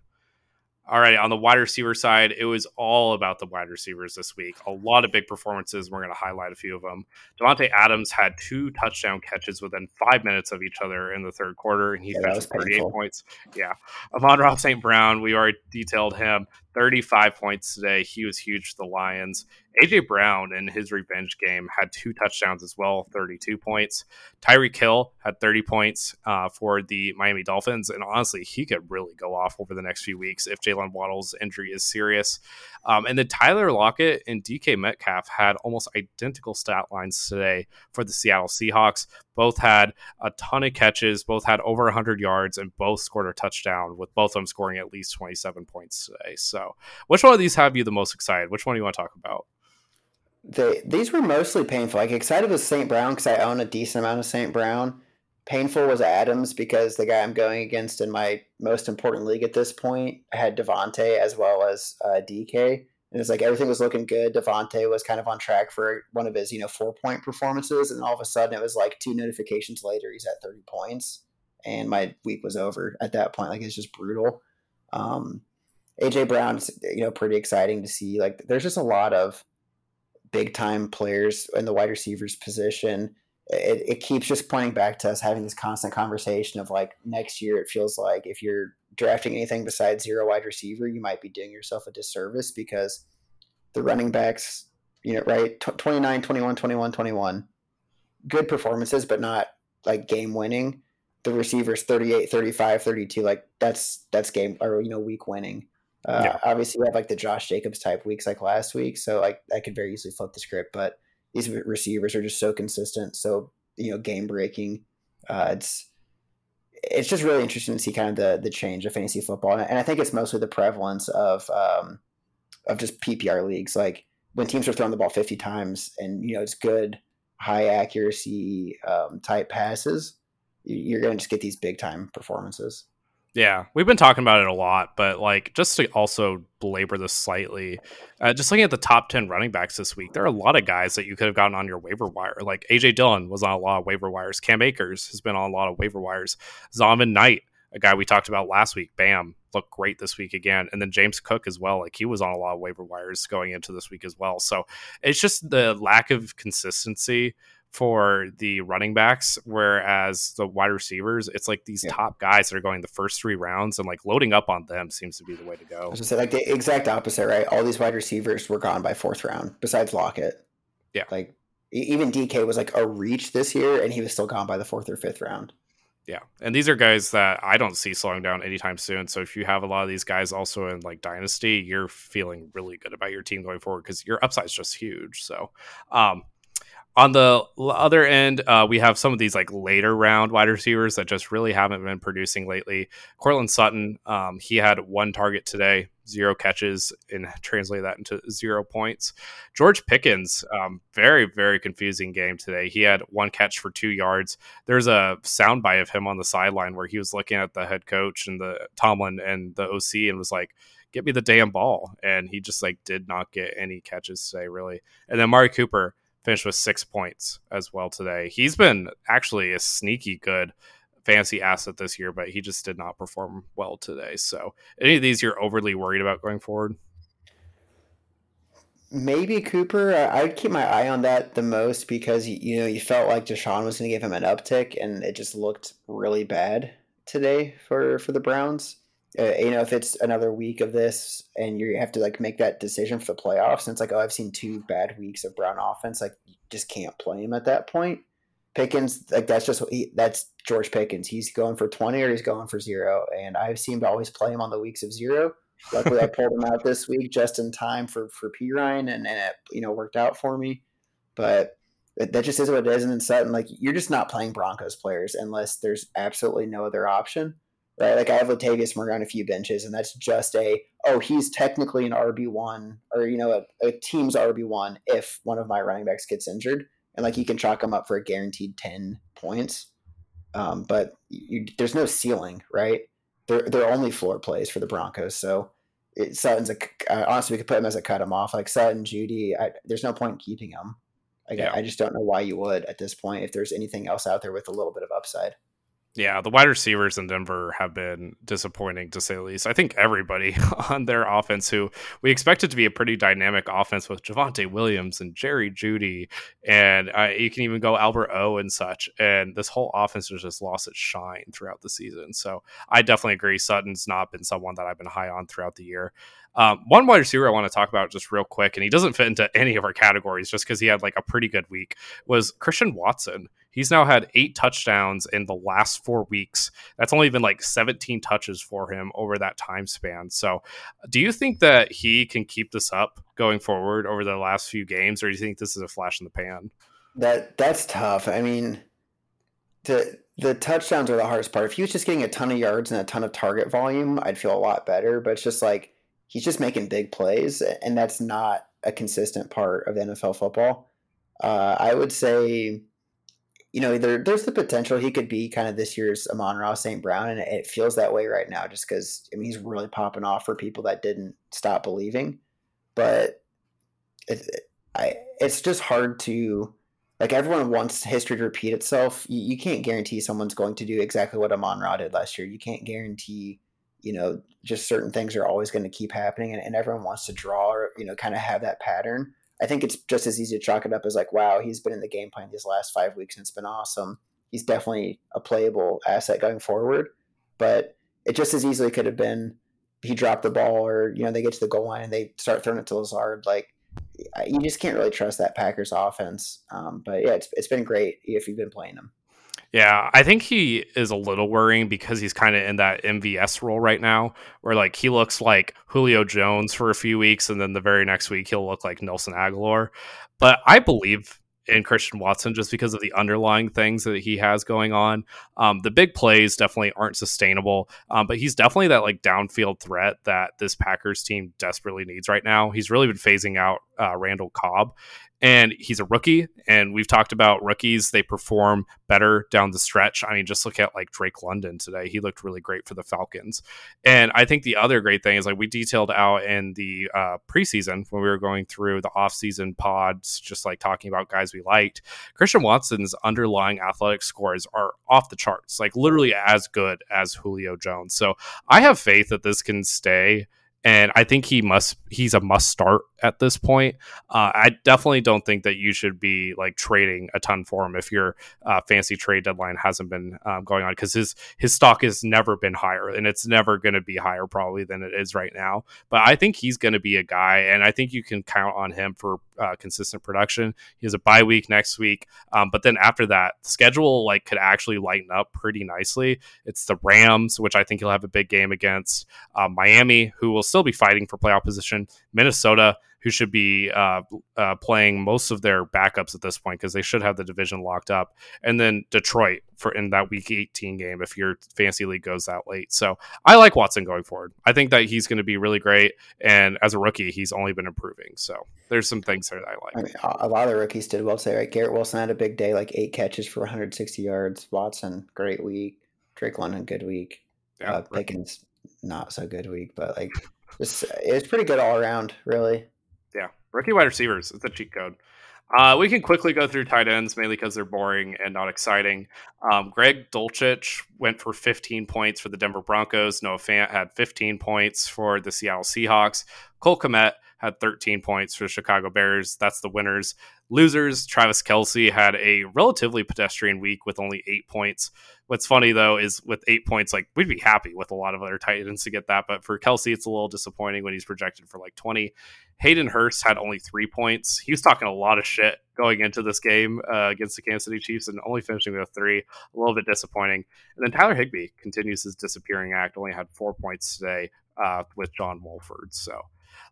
All right, on the wide receiver side, it was all about the wide receivers this week. A lot of big performances. We're going to highlight a few of them. Davante Adams had two touchdown catches within five minutes of each other in the third quarter, and he yeah, finished 38 painful. points. Yeah. Amon-Ra St. Brown, we already detailed him. 35 points today. He was huge for the Lions. AJ Brown in his revenge game had two touchdowns as well, 32 points. Tyreek Hill had 30 points uh, for the Miami Dolphins, and honestly, he could really go off over the next few weeks if Jaylen Waddle's injury is serious. Um, and then Tyler Lockett and DK Metcalf had almost identical stat lines today for the Seattle Seahawks. Both had a ton of catches, both had over 100 yards, and both scored a touchdown, with both of them scoring at least 27 points today. So, which one of these have you the most excited? Which one do you want to talk about? They, these were mostly painful. Like excited was St. Brown because I own a decent amount of St. Brown. Painful was Adams because the guy I'm going against in my most important league at this point had Davante as well as uh, DK. And it's like everything was looking good. Davante was kind of on track for one of his, you know, four point performances. And all of a sudden it was like two notifications later, he's at 30 points. And my week was over at that point. Like it's just brutal. Um, AJ Brown's, you know, pretty exciting to see. Like there's just a lot of big time players in the wide receivers position. It, it keeps just pointing back to us having this constant conversation of like next year, it feels like if you're drafting anything besides zero wide receiver, you might be doing yourself a disservice because the running backs, you know, right, 29, 21, 21, 21, good performances, but not like game winning. The receivers 38, 35, 32, like that's that's game or you know week winning. Uh, yeah. Obviously, we have like the Josh Jacobs type weeks like last week, so like I could very easily flip the script. But these receivers are just so consistent, so you know, game breaking. Uh, it's it's just really interesting to see kind of the the change of fantasy football, and I think it's mostly the prevalence of um, of just PPR leagues. Like when teams are throwing the ball fifty times, and you know it's good high accuracy um, type passes, you're going to just get these big time performances. Yeah, we've been talking about it a lot, but like just to also belabor this slightly, uh, just looking at the top 10 running backs this week, there are a lot of guys that you could have gotten on your waiver wire. Like AJ Dillon was on a lot of waiver wires. Cam Akers has been on a lot of waiver wires. Zonovan Knight, a guy we talked about last week, bam, looked great this week again. And then James Cook as well. Like he was on a lot of waiver wires going into this week as well. So it's just the lack of consistency for the running backs, whereas the wide receivers, it's like these yeah. top guys that are going the first three rounds, and like loading up on them seems to be the way to go. I was say like the exact opposite, right? All these wide receivers were gone by fourth round, besides Lockett. Yeah, like even DK was like a reach this year, and he was still gone by the fourth or fifth round. Yeah, and these are guys that I don't see slowing down anytime soon. So if you have a lot of these guys also in like dynasty, you're feeling really good about your team going forward because your upside is just huge. So, um, on the other end, uh, we have some of these like later round wide receivers that just really haven't been producing lately. Courtland Sutton, um, he had one target today, zero catches, and translate that into zero points. George Pickens, um, very very confusing game today. He had one catch for two yards. There's a soundbite of him on the sideline where he was looking at the head coach and the Tomlin and the OC and was like get me the damn ball. And he just like did not get any catches today, really. And then Mari Cooper, finished with six points as well today. He's been actually a sneaky good fancy asset this year, but he just did not perform well today. So, any of these you're overly worried about going forward? Maybe Cooper. I'd keep my eye on that the most because you know you felt like Deshaun was going to give him an uptick, and it just looked really bad today for for the Browns. Uh, you know, if it's another week of this and you have to like make that decision for the playoffs, and it's like, oh, I've seen two bad weeks of Brown offense, like you just can't play him at that point. Pickens, like that's just he, that's George Pickens. He's going for twenty or he's going for zero, and I've seen to always play him on the weeks of zero Luckily, I pulled him out this week just in time for for Perine, and, and it you know worked out for me. But that just is what it is. And then Sutton, like you're just not playing Broncos players unless there's absolutely no other option, right? Like I have Latavius Murray on a few benches, and that's just a oh he's technically an RB one or you know a, a team's RB one if one of my running backs gets injured, and like you can chalk him up for a guaranteed ten points. Um, but you, there's no ceiling, right? they're they're only floor plays for the Broncos. So it, Sutton's a uh, honestly we could put him as a cut him off like Sutton, Jeudy. I, there's no point in keeping him. Like, yeah. I, I just don't know why you would at this point if there's anything else out there with a little bit of upside. Yeah, the wide receivers in Denver have been disappointing to say the least. I think everybody on their offense, who we expected to be a pretty dynamic offense with Javonte Williams and Jerry Jeudy, and uh, you can even go Albert O and such. And this whole offense has just lost its shine throughout the season. So I definitely agree. Sutton's not been someone that I've been high on throughout the year. Um, one wide receiver I want to talk about just real quick, and he doesn't fit into any of our categories just because he had like a pretty good week, was Christian Watson. He's now had eight touchdowns in the last four weeks. That's only been like 17 touches for him over that time span. So, do you think that he can keep this up going forward over the last few games, or do you think this is a flash in the pan? That that's tough. I mean, the the touchdowns are the hardest part. If he was just getting a ton of yards and a ton of target volume, I'd feel a lot better. But it's just like he's just making big plays, and that's not a consistent part of NFL football. Uh, I would say you know, there there's the potential he could be kind of this year's Amon-Ra St. Brown, and it feels that way right now, just because I mean he's really popping off for people that didn't stop believing. But it, I it's just hard to like everyone wants history to repeat itself. You, you can't guarantee someone's going to do exactly what Amon-Ra did last year. You can't guarantee you know just certain things are always going to keep happening, and, and everyone wants to draw or you know kind of have that pattern. I think it's just as easy to chalk it up as like, wow, he's been in the game plan these last five weeks and it's been awesome. He's definitely a playable asset going forward. But it just as easily could have been he dropped the ball or, you know, they get to the goal line and they start throwing it to Lazard. Like, you just can't really trust that Packers offense. Um, but yeah, it's, it's been great if you've been playing them. Yeah, I think he is a little worrying because he's kind of in that MVS role right now, where like he looks like Julio Jones for a few weeks, and then the very next week he'll look like Nelson Agholor. But I believe in Christian Watson just because of the underlying things that he has going on. Um, the big plays definitely aren't sustainable, um, but he's definitely that like downfield threat that this Packers team desperately needs right now. He's really been phasing out uh, Randall Cobb, and he's a rookie and we've talked about rookies they perform better down the stretch. I mean just look at like drake london today. He looked really great for the falcons. And i think the other great thing is like we detailed out in the uh, preseason when we were going through the offseason pods just like talking about guys we liked. Christian watson's underlying athletic scores are off the charts like literally as good as julio jones. So i have faith that this can stay and I think he must he's a must start at this point. Uh, I definitely don't think that you should be like trading a ton for him if your uh, fancy trade deadline hasn't been um, going on because his his stock has never been higher and it's never going to be higher probably than it is right now. But I think he's going to be a guy, and I think you can count on him for uh, consistent production. He has a bye week next week, um, but then after that, the schedule like could actually lighten up pretty nicely. It's the Rams, which I think he'll have a big game against uh, Miami, who will still be fighting for playoff position. Minnesota, who should be uh, uh, playing most of their backups at this point because they should have the division locked up, and then Detroit for in that Week 18 game if your fantasy league goes that late. So I like Watson going forward. I think that he's going to be really great, and as a rookie, he's only been improving. So there's some things that I like. I mean, a lot of the rookies did well today. Right, Garrett Wilson had a big day, like eight catches for 160 yards. Watson, great week. Drake London, good week. Yeah, uh, Pickens, not so good week, but like it's it's pretty good all around, really. Rookie wide receivers. It's a cheat code. Uh, we can quickly go through tight ends mainly because they're boring and not exciting. Um, Greg Dulcich went for 15 points for the Denver Broncos. Noah Fant had 15 points for the Seattle Seahawks. Cole Kmet had 13 points for the Chicago Bears. That's the winners. Losers, Travis Kelce had a relatively pedestrian week with only eight points. What's funny though is with eight points, like we'd be happy with a lot of other tight ends to get that, but for Kelce, it's a little disappointing when he's projected for like 20. Hayden Hurst had only three points. He was talking a lot of shit going into this game uh, against the Kansas City Chiefs and only finishing with three. A little bit disappointing. And then Tyler Higbee continues his disappearing act, only had four points today uh, with John Wolford. So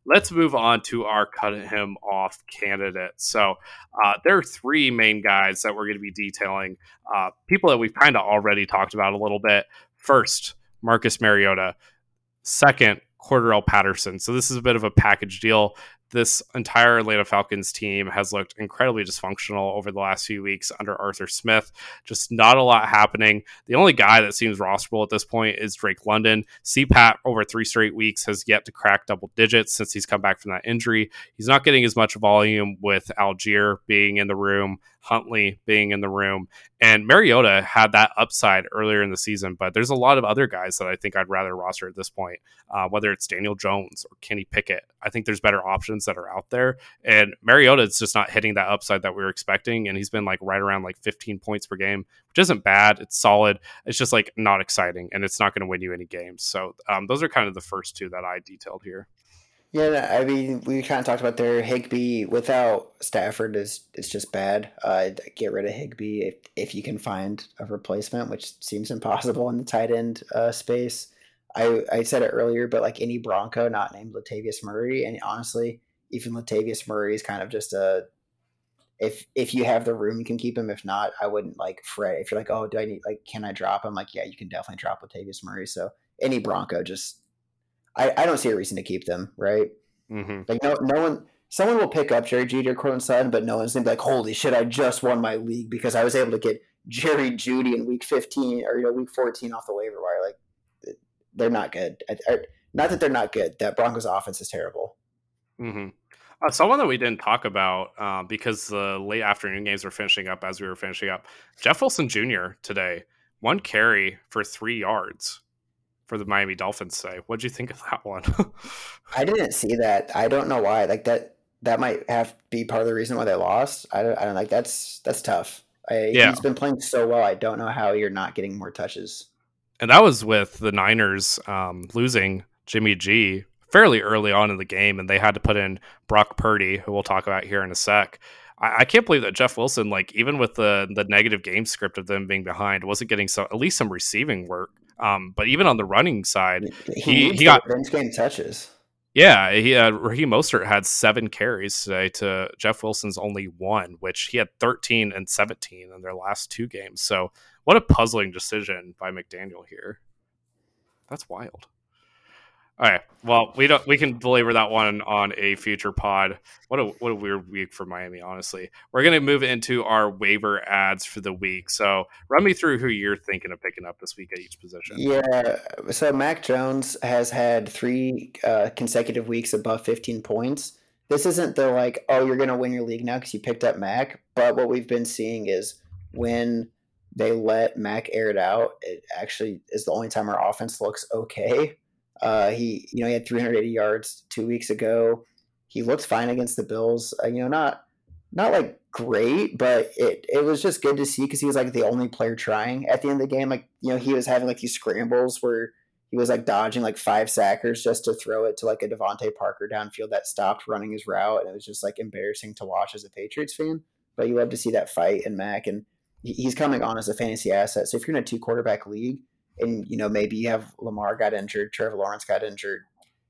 let's move on to our cut him off candidates. So uh, there are three main guys that we're going to be detailing. Uh, people that we've kind of already talked about a little bit. First, Marcus Mariota. Second, Cordarrelle Patterson. So this is a bit of a package deal this entire Atlanta Falcons team has looked incredibly dysfunctional over the last few weeks under Arthur Smith. Just not a lot happening. The only guy that seems rosterable at this point is Drake London. CPAT over three straight weeks has yet to crack double digits since he's come back from that injury. He's not getting as much volume with Allgeier being in the room. Huntley being in the room. And Mariota had that upside earlier in the season, but there's a lot of other guys that I think I'd rather roster at this point, uh, whether it's Daniel Jones or Kenny Pickett. I think there's better options that are out there. And Mariota is just not hitting that upside that we were expecting. And he's been like right around like 15 points per game, which isn't bad. It's solid. It's just like not exciting and it's not going to win you any games. So um, those are kind of the first two that I detailed here. Yeah, I mean, we kind of talked about there. Higbee without Stafford is it's just bad. Uh, get rid of Higbee if, if you can find a replacement, which seems impossible in the tight end uh, space. I I said it earlier, but like any Bronco not named Latavius Murray, and honestly, even Latavius Murray is kind of just a if if you have the room, you can keep him. If not, I wouldn't like fret. If you're like, oh, do I need like, can I drop him? Like, yeah, you can definitely drop Latavius Murray. So any Bronco, just I, I don't see a reason to keep them, right? Mm-hmm. Like no no one someone will pick up Jerry Jeudy or Courtland Sutton, but no one's gonna be like, holy shit, I just won my league because I was able to get Jerry Jeudy in week fifteen or you know week fourteen off the waiver wire. Like they're not good. I, I, not that they're not good. That Broncos offense is terrible. Mm-hmm. Uh, someone that we didn't talk about uh, because the late afternoon games were finishing up as we were finishing up. Jeff Wilson Jr. today, one carry for three yards for the Miami Dolphins say. What'd you think of that one? I didn't see that. I don't know why. Like that that might have to be part of the reason why they lost. I don't I don't like that's that's tough. I, yeah. He's been playing so well. I don't know how you're not getting more touches. And that was with the Niners um, losing Jimmy G fairly early on in the game, and they had to put in Brock Purdy, who we'll talk about here in a sec. I, I can't believe that Jeff Wilson, like even with the the negative game script of them being behind, wasn't getting so at least some receiving work. Um, but even on the running side, he, he, he got bench game touches. Yeah, he uh, Raheem Mostert had seven carries today to Jeff Wilson's only one, which he had 13 and 17 in their last two games. So what a puzzling decision by McDaniel here. That's wild. All right. Well, we don't. We can belabor that one on a future pod. What a what a weird week for Miami. Honestly, we're gonna move into our waiver ads for the week. So run me through who you're thinking of picking up this week at each position. Yeah. So Mac Jones has had three uh, consecutive weeks above 15 points. This isn't the like, oh, you're gonna win your league now because you picked up Mac. But what we've been seeing is when they let Mac air it out, it actually is the only time our offense looks okay. Uh, he, you know, he had 380 yards two weeks ago. He looked fine against the Bills. Uh, you know, not not like great, but it it was just good to see because he was like the only player trying at the end of the game. Like you know, he was having like these scrambles where he was like dodging like five sackers just to throw it to like a DeVante Parker downfield that stopped running his route, and it was just like embarrassing to watch as a Patriots fan. But you love to see that fight in Mac, and he's coming on as a fantasy asset. So if you're in a two quarterback league and you know maybe you have Lamar got injured, Trevor Lawrence got injured,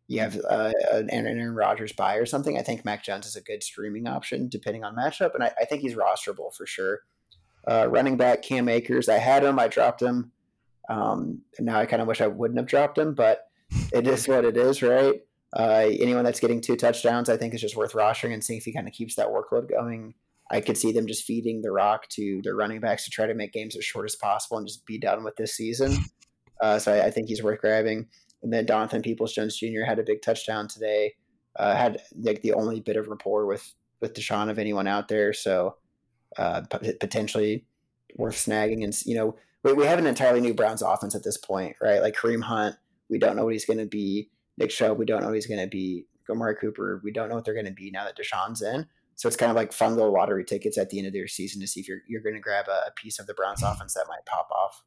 you have uh, an Aaron Rodgers bye or something. I think Mac Jones is a good streaming option depending on matchup, and I, I think he's rosterable for sure. Uh, running back Cam Akers, I had him, I dropped him, um, now I kind of wish I wouldn't have dropped him, but it is what it is, right? Uh, anyone that's getting two touchdowns, I think is just worth rostering and seeing if he kind of keeps that workload going. I could see them just feeding the rock to their running backs to try to make games as short as possible and just be done with this season. Uh, so I, I, think he's worth grabbing. And then Donovan Peoples Jones Jr. had a big touchdown today. Uh, had like the only bit of rapport with with Deshaun of anyone out there, so uh, potentially worth snagging. And you know, we, we have an entirely new Browns offense at this point, right? Like Kareem Hunt, we don't know what he's going to be. Nick Chubb, we don't know what he's going to be. Amari Cooper, we don't know what they're going to be now that Deshaun's in. So it's kind of like fun little lottery tickets at the end of their season to see if you're you're going to grab a, a, piece of the Browns offense that might pop off.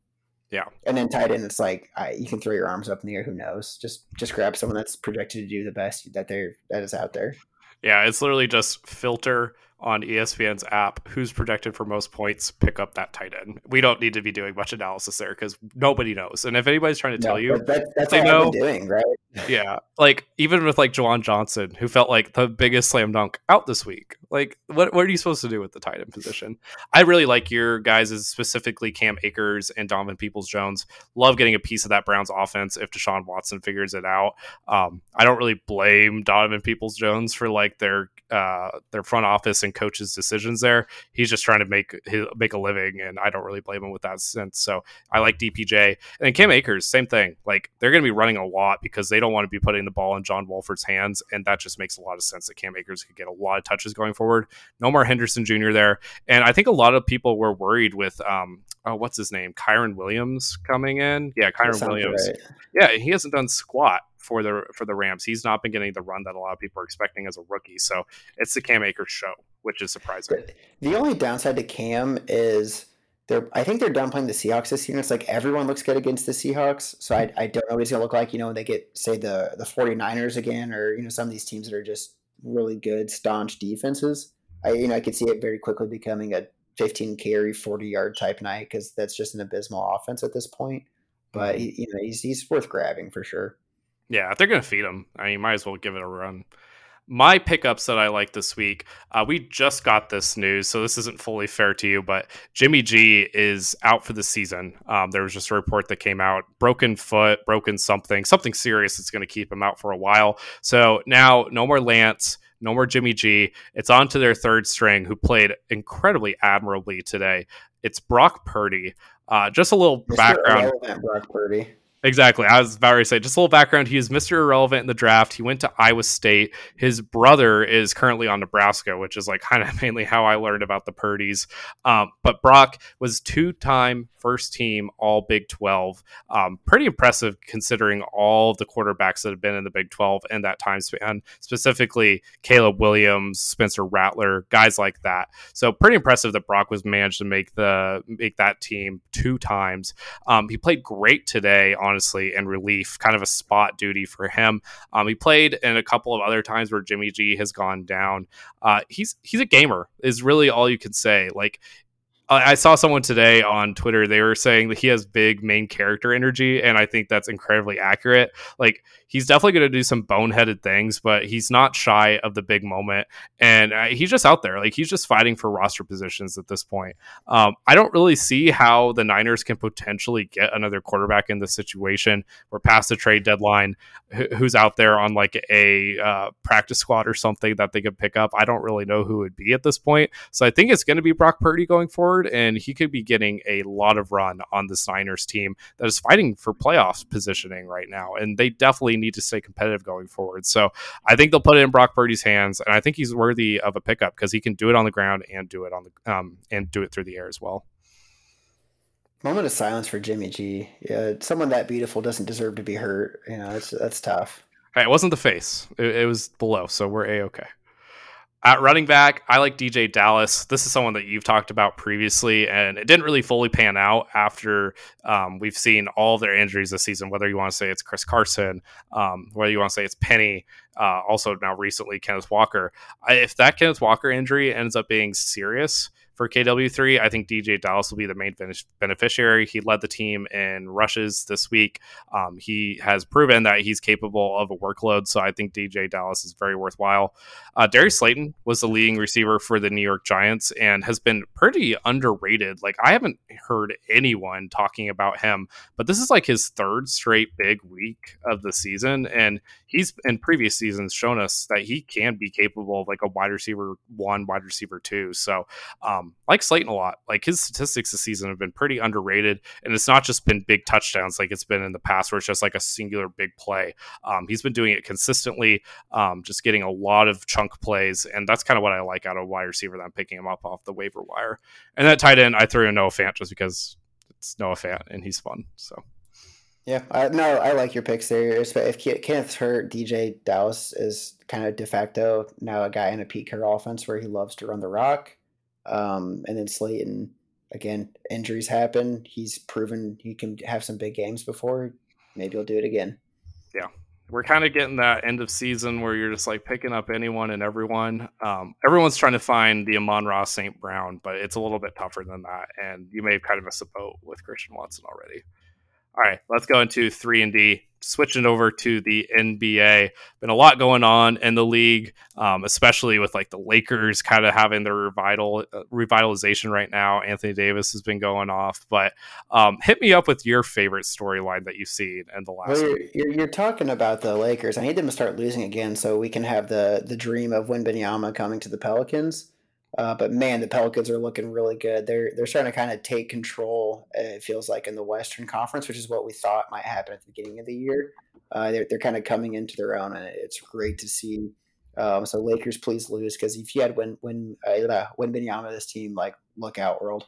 Yeah, and then tight end, it's like I, you can throw your arms up in the air. Who knows? Just just grab someone that's projected to do the best that they that is out there. Yeah, it's literally just filter on ESPN's app who's projected for most points, pick up that tight end. We don't need to be doing much analysis there because nobody knows. And if anybody's trying to tell you, that, that's they know, doing, right? Yeah, like even with like Juwan Johnson, who felt like the biggest slam dunk out this week. Like, what what are you supposed to do with the tight end position? I really like your guys, is specifically Cam Akers and Donovan Peoples Jones. Love getting a piece of that Browns offense if Deshaun Watson figures it out. Um, I don't really blame Donovan Peoples Jones for like their uh, their front office and coaches' decisions there. He's just trying to make his, make a living, and I don't really blame him with that sense. So I like DPJ and Cam Akers, same thing. Like they're going to be running a lot because they don't want to be putting the ball in John Wolford's hands, and that just makes a lot of sense that Cam Akers could get a lot of touches going forward. No more Henderson Jr. there, and I think a lot of people were worried with um, oh, what's his name, Kyren Williams coming in. Yeah, Kyren Williams. Right. Yeah, he hasn't done squat for the for the Rams. He's not been getting the run that a lot of people are expecting as a rookie. So it's the Cam Akers show, which is surprising. The only downside to Cam is they're I think they're done playing the Seahawks this year. It's like everyone looks good against the Seahawks. So I, I don't know what he's gonna look like, you know, when they get say the the 49ers again or, you know, some of these teams that are just really good, staunch defenses. I you know, I could see it very quickly becoming a 15 carry, 40 yard type night because that's just an abysmal offense at this point. But mm-hmm. you know, he's he's worth grabbing for sure. Yeah, if they're going to feed him, I mean, might as well give it a run. My pickups that I like this week, uh, we just got this news, so this isn't fully fair to you, but Jimmy G is out for the season. Um, there was just a report that came out broken foot, broken something, something serious that's going to keep him out for a while. So now, no more Lance, no more Jimmy G. It's on to their third string, who played incredibly admirably today. It's Brock Purdy. Uh, just a little Mr. background. Brock Purdy. Exactly. I was about to say, just a little background. He is Mr. Irrelevant in the draft. He went to Iowa State. His brother is currently on Nebraska, which is like kind of mainly how I learned about the Purdy's. Um, but Brock was two time first team All Big 12. Um, pretty impressive considering all the quarterbacks that have been in the Big 12 in that time span, specifically Caleb Williams, Spencer Rattler, guys like that. So pretty impressive that Brock was managed to make the make that team two times. Um, he played great today on honestly, and relief, kind of a spot duty for him. Um, he played in a couple of other times where Jimmy G has gone down. Uh, he's he's a gamer, is really all you can say. Like I saw someone today on Twitter. They were saying that he has big main character energy, and I think that's incredibly accurate. Like he's definitely going to do some boneheaded things, but he's not shy of the big moment, and uh, he's just out there. Like he's just fighting for roster positions at this point. Um, I don't really see how the Niners can potentially get another quarterback in this situation. We're past the trade deadline. H- who's out there on like a uh, practice squad or something that they could pick up? I don't really know who would be at this point. So I think it's going to be Brock Purdy going forward, and he could be getting a lot of run on the Niners team that is fighting for playoffs positioning right now, and they definitely need to stay competitive going forward. So I think they'll put it in Brock Purdy's hands, and I think he's worthy of a pickup because he can do it on the ground and do it on the um, and do it through the air as well. Moment of silence for Jimmy G. Yeah, someone that beautiful doesn't deserve to be hurt. You know, that's that's tough. Hey, it wasn't the face; it, it was below, so we're a okay. At running back, I like DeeJay Dallas. This is someone that you've talked about previously, and it didn't really fully pan out after um, we've seen all their injuries this season. Whether you want to say it's Chris Carson, um, whether you want to say it's Penny, uh, also now recently Kenneth Walker. I, if that Kenneth Walker injury ends up being serious, for KW3. I think DeeJay Dallas will be the main beneficiary. He led the team in rushes this week. Um, he has proven that he's capable of a workload, so I think DeeJay Dallas is very worthwhile. Uh, Darius Slayton was the leading receiver for the New York Giants and has been pretty underrated. Like, I haven't heard anyone talking about him, but this is like his third straight big week of the season, and he's in previous seasons shown us that he can be capable of like a wide receiver one, wide receiver two. So, um, like Slayton a lot. Like his statistics this season have been pretty underrated, and it's not just been big touchdowns like it's been in the past, where it's just like a singular big play. Um, he's been doing it consistently, um, just getting a lot of chunk plays, and that's kind of what I like out of wide receiver. That I'm picking him up off the waiver wire, and that tight end I threw in Noah Fant just because it's Noah Fant and he's fun. So. Yeah, I, no, I like your picks there. If Kenneth's hurt, DeeJay Dallas is kind of de facto now a guy in a Pete Carroll offense where he loves to run the rock. Um, and then Slayton, again, injuries happen. He's proven he can have some big games before. Maybe he'll do it again. Yeah, we're kind of getting that end of season where you're just like picking up anyone and everyone. Um, everyone's trying to find the Amon-Ra St. Brown, but it's a little bit tougher than that. And you may have kind of missed a boat with Christian Watson already. All right, let's go into three and D. Switching over to the NBA, been a lot going on in the league, um, especially with like the Lakers kind of having their revital uh, revitalization right now. Anthony Davis has been going off, but um, hit me up with your favorite storyline that you've seen in the last. Well, you're, you're, you're, talking about the Lakers. I need them to start losing again so we can have the the dream of Wembanyama coming to the Pelicans. Uh, but man, the Pelicans are looking really good. They're they're starting to kind of take control. It feels like in the Western Conference, which is what we thought might happen at the beginning of the year. Uh, they're they're kind of coming into their own, and it's great to see. Um, so Lakers, please lose because if you had when when uh, when Benyama this team, like look out, world.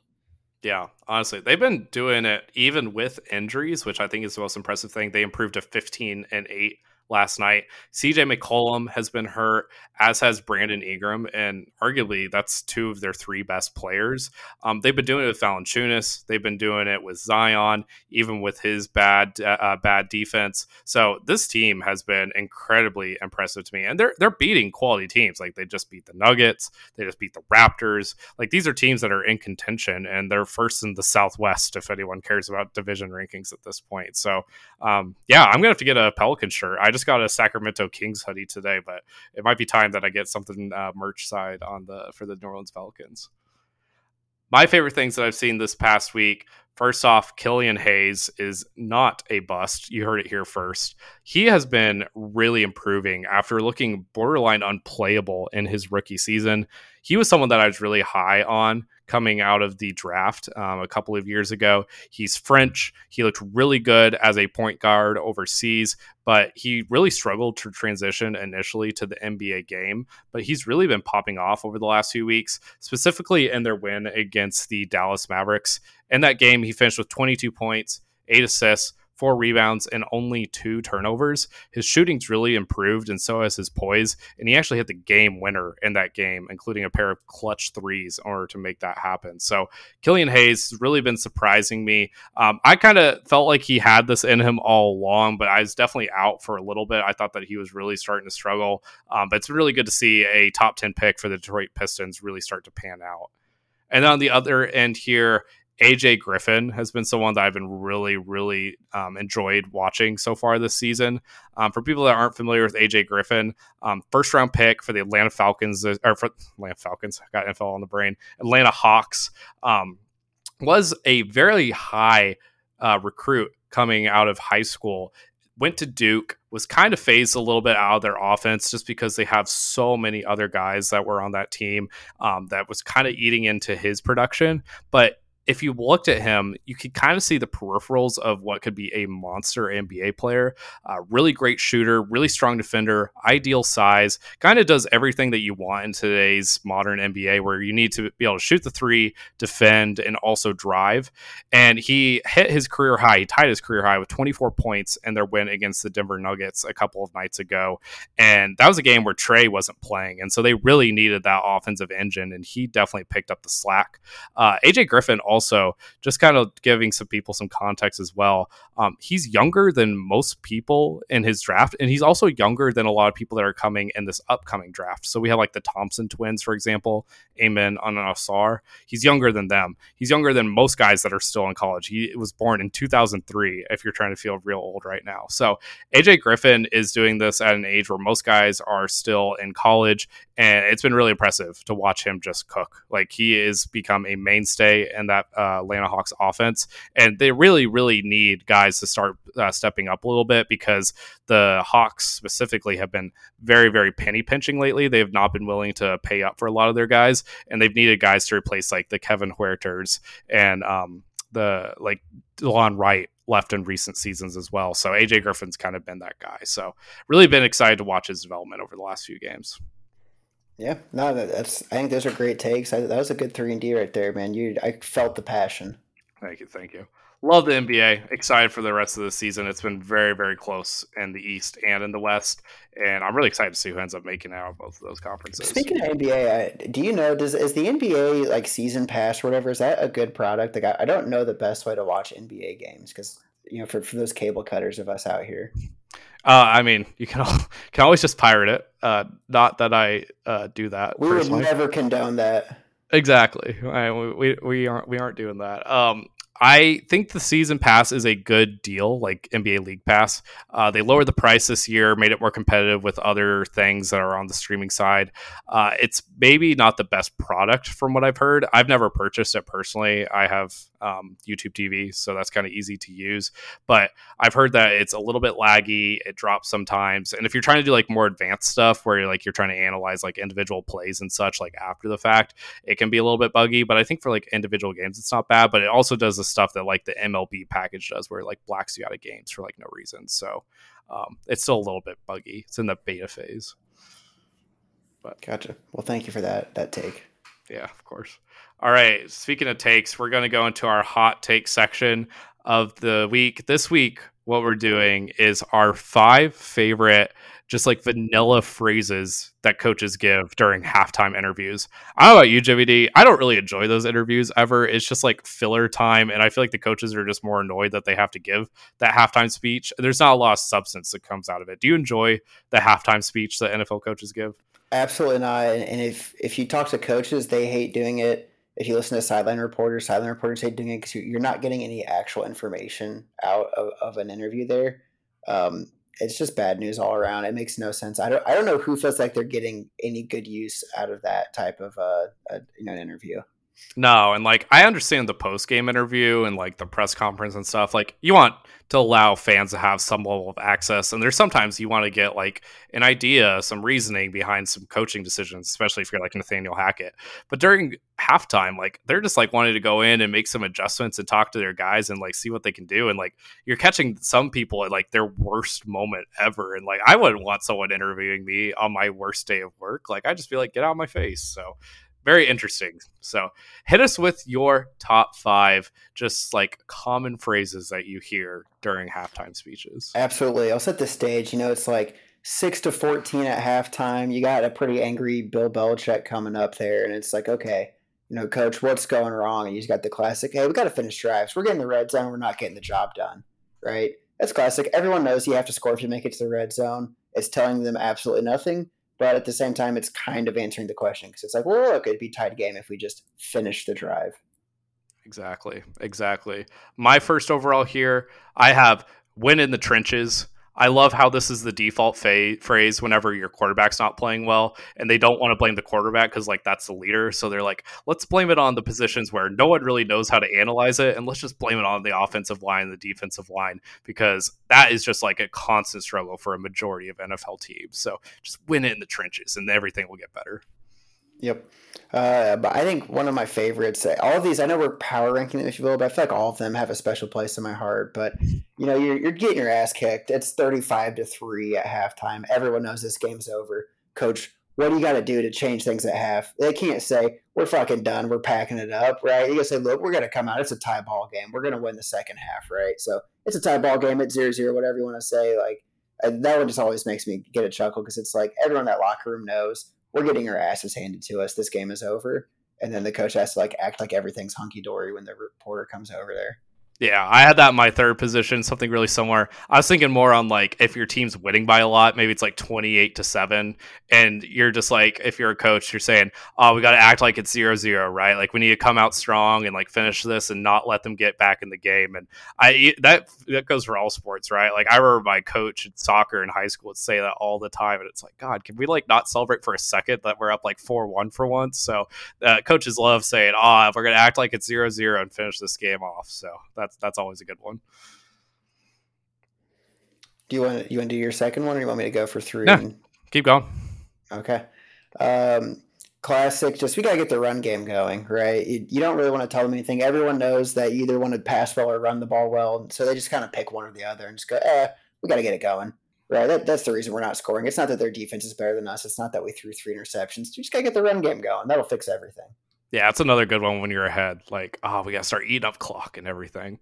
Yeah, honestly, they've been doing it even with injuries, which I think is the most impressive thing. They improved to 15 and 8 last night. CJ McCollum has been hurt, as has Brandon Ingram, and arguably that's two of their three best players. Um, they've been doing it with Valanciunas. They've been doing it with Zion, even with his bad uh, uh, bad defense. So this team has been incredibly impressive to me, and they're they're beating quality teams. Like they just beat the Nuggets, they just beat the Raptors. Like these are teams that are in contention, and they're first in the Southwest. If anyone cares about division rankings at this point, so um, yeah, I'm gonna have to get a Pelican shirt. I just just got a Sacramento Kings hoodie today, but it might be time that I get something uh, merch side on the for the New Orleans Pelicans. My favorite things that I've seen this past week. First off, Killian Hayes is not a bust. You heard it here first. He has been really improving after looking borderline unplayable in his rookie season. He was someone that I was really high on coming out of the draft um, a couple of years ago. He's French. He looked really good as a point guard overseas, but he really struggled to transition initially to the NBA game. But he's really been popping off over the last few weeks, specifically in their win against the Dallas Mavericks. In that game, he finished with 22 points, eight assists, four rebounds, and only two turnovers. His shooting's really improved, and so has his poise. And he actually hit the game winner in that game, including a pair of clutch threes in order to make that happen. So Killian Hayes has really been surprising me. Um, I kind of felt like he had this in him all along, but I was definitely out for a little bit. I thought that he was really starting to struggle. Um, but it's really good to see a top 10 pick for the Detroit Pistons really start to pan out. And on the other end here, AJ Griffin has been someone that I've been really, really um, enjoyed watching so far this season. Um, for people that aren't familiar with AJ Griffin, um, first round pick for the Atlanta Falcons, uh, or for Atlanta Falcons, got NFL on the brain, Atlanta Hawks, um, was a very high uh, recruit coming out of high school. Went to Duke, was kind of phased a little bit out of their offense just because they have so many other guys that were on that team um, that was kind of eating into his production. But if you looked at him, you could kind of see the peripherals of what could be a monster NBA player. Uh, really great shooter, really strong defender, ideal size, kind of does everything that you want in today's modern NBA, where you need to be able to shoot the three, defend, and also drive. And he hit his career high. He tied his career high with 24 points in their win against the Denver Nuggets a couple of nights ago. And that was a game where Trae wasn't playing. And so they really needed that offensive engine, and he definitely picked up the slack. Uh, AJ Griffin also just kind of giving some people some context as well. Um, he's younger than most people in his draft, and he's also younger than a lot of people that are coming in this upcoming draft. So we have like the Thompson twins, for example, Amen Ausar. He's younger than them. He's younger than most guys that are still in college. He was born in 2003. If you're trying to feel real old right now, so AJ Griffin is doing this at an age where most guys are still in college, and it's been really impressive to watch him just cook. Like he is become a mainstay in that uh, Atlanta Hawks offense, and they really, really need guys to start uh, stepping up a little bit because the Hawks specifically have been very, very penny pinching lately. They have not been willing to pay up for a lot of their guys, and they've needed guys to replace like the Kevin Huerters and um, the like Delon Wright left in recent seasons as well. So AJ Griffin's kind of been that guy. So really been excited to watch his development over the last few games. Yeah, no, that's. I think those are great takes. I, that was a good three and D right there, man. You, I felt the passion. Thank you, thank you. Love the NBA. Excited for the rest of the season. It's been very, very close in the East and in the West, and I'm really excited to see who ends up making out of both of those conferences. Speaking of NBA, I, do you know does is the NBA like season pass or whatever? Is that a good product? Like, I, I don't know the best way to watch NBA games because you know for, for those cable cutters of us out here. Uh, I mean, you can all, can always just pirate it. Uh, not that I uh, do that. We personally. would never condone that. Exactly. I, we, we aren't we aren't doing that. Um, I think the season pass is a good deal, like NBA League Pass. Uh, they lowered the price this year, made it more competitive with other things that are on the streaming side. Uh, it's maybe not the best product from what I've heard. I've never purchased it personally. I have um, YouTube TV, so that's kind of easy to use. But I've heard that it's a little bit laggy. It drops sometimes, and if you're trying to do like more advanced stuff, where you're like you're trying to analyze like individual plays and such, like after the fact, it can be a little bit buggy. But I think for like individual games, it's not bad. But it also does the stuff that like the MLB package does, where it like blacks you out of games for like no reason. So um, it's still a little bit buggy. It's in the beta phase. But gotcha. Well, thank you for that that take. Yeah, of course. All right. Speaking of takes, we're going to go into our hot take section of the week. This week, what we're doing is our five favorite, just like vanilla phrases that coaches give during halftime interviews. I don't know about you, JVD. I don't really enjoy those interviews ever. It's just like filler time. And I feel like the coaches are just more annoyed that they have to give that halftime speech. There's not a lot of substance that comes out of it. Do you enjoy the halftime speech that NFL coaches give? Absolutely not. And if, if you talk to coaches, they hate doing it if you listen to sideline reporters, sideline reporters hate doing it because you're not getting any actual information out of, of an interview there. Um, it's just bad news all around. It makes no sense. I don't I don't know who feels like they're getting any good use out of that type of uh, a, you know an interview. No, and like I understand the post game interview and like the press conference and stuff. Like you want to allow fans to have some level of access, and there's sometimes you want to get like an idea, some reasoning behind some coaching decisions, especially if you're like Nathaniel Hackett. But during halftime, like they're just like wanting to go in and make some adjustments and talk to their guys and like see what they can do. And like you're catching some people at like their worst moment ever. And like I wouldn't want someone interviewing me on my worst day of work. Like I just feel like get out of my face. So very interesting. So hit us with your top five, just like common phrases that you hear during halftime speeches. Absolutely. I'll set the stage. You know, it's like six to 14 at halftime. You got a pretty angry Bill Belichick coming up there. And it's like, okay, you know, coach, what's going wrong? And you got the classic, hey, we got to finish drives. We're getting the red zone. We're not getting the job done. Right. That's classic. Everyone knows you have to score if you make it to the red zone. It's telling them absolutely nothing but at the same time, it's kind of answering the question because it's like, well, look, it'd be tied game if we just finish the drive. Exactly. Exactly. My first overall here, I have win in the trenches. I love how this is the default fa- phrase whenever your quarterback's not playing well, and they don't want to blame the quarterback because like that's the leader. So they're like, let's blame it on the positions where no one really knows how to analyze it, and let's just blame it on the offensive line, the defensive line, because that is just like a constant struggle for a majority of NFL teams. So just win it in the trenches, and everything will get better. Yep. Uh, but I think one of my favorites, all of these, I know we're power ranking them, if you will, but I feel like all of them have a special place in my heart. But, you know, you're, you're getting your ass kicked. It's 35 to 3 at halftime. Everyone knows this game's over. Coach, what do you got to do to change things at half? They can't say, we're fucking done. We're packing it up, right? You to say, look, we're going to come out. It's a tie ball game. We're going to win the second half, right? So it's a tie ball game at 0 0, whatever you want to say. Like, that one just always makes me get a chuckle because it's like everyone in that locker room knows we're getting our asses handed to us. This game is over. And then the coach has to like act like everything's hunky dory when the reporter comes over there. Yeah, I had that in my third position, something really similar. I was thinking more on like if your team's winning by a lot, maybe it's like 28 to 7 and you're just like if you're a coach, you're saying, "Oh, we got to act like it's 0-0, right? Like we need to come out strong and like finish this and not let them get back in the game." And I that that goes for all sports, right? Like I remember my coach in soccer in high school would say that all the time and it's like, "God, can we like not celebrate for a second that we're up like 4-1 for once?" So, uh, coaches love saying, "Oh, if we're going to act like it's 0-0 and finish this game off." So, that's that's always a good one. Do you want you want to do your second one, or you want me to go for three? Yeah, keep going. Okay. Um, classic. Just we gotta get the run game going, right? You, you, don't really want to tell them anything. Everyone knows that you either want to pass well or run the ball well, so they just kind of pick one or the other and just go, "Eh, we got to get it going." Right. That, that's the reason we're not scoring. It's not that their defense is better than us. It's not that we threw three interceptions. You just gotta get the run game going. That'll fix everything. Yeah, it's another good one when you're ahead. Like, oh, we got to start eating up clock and everything.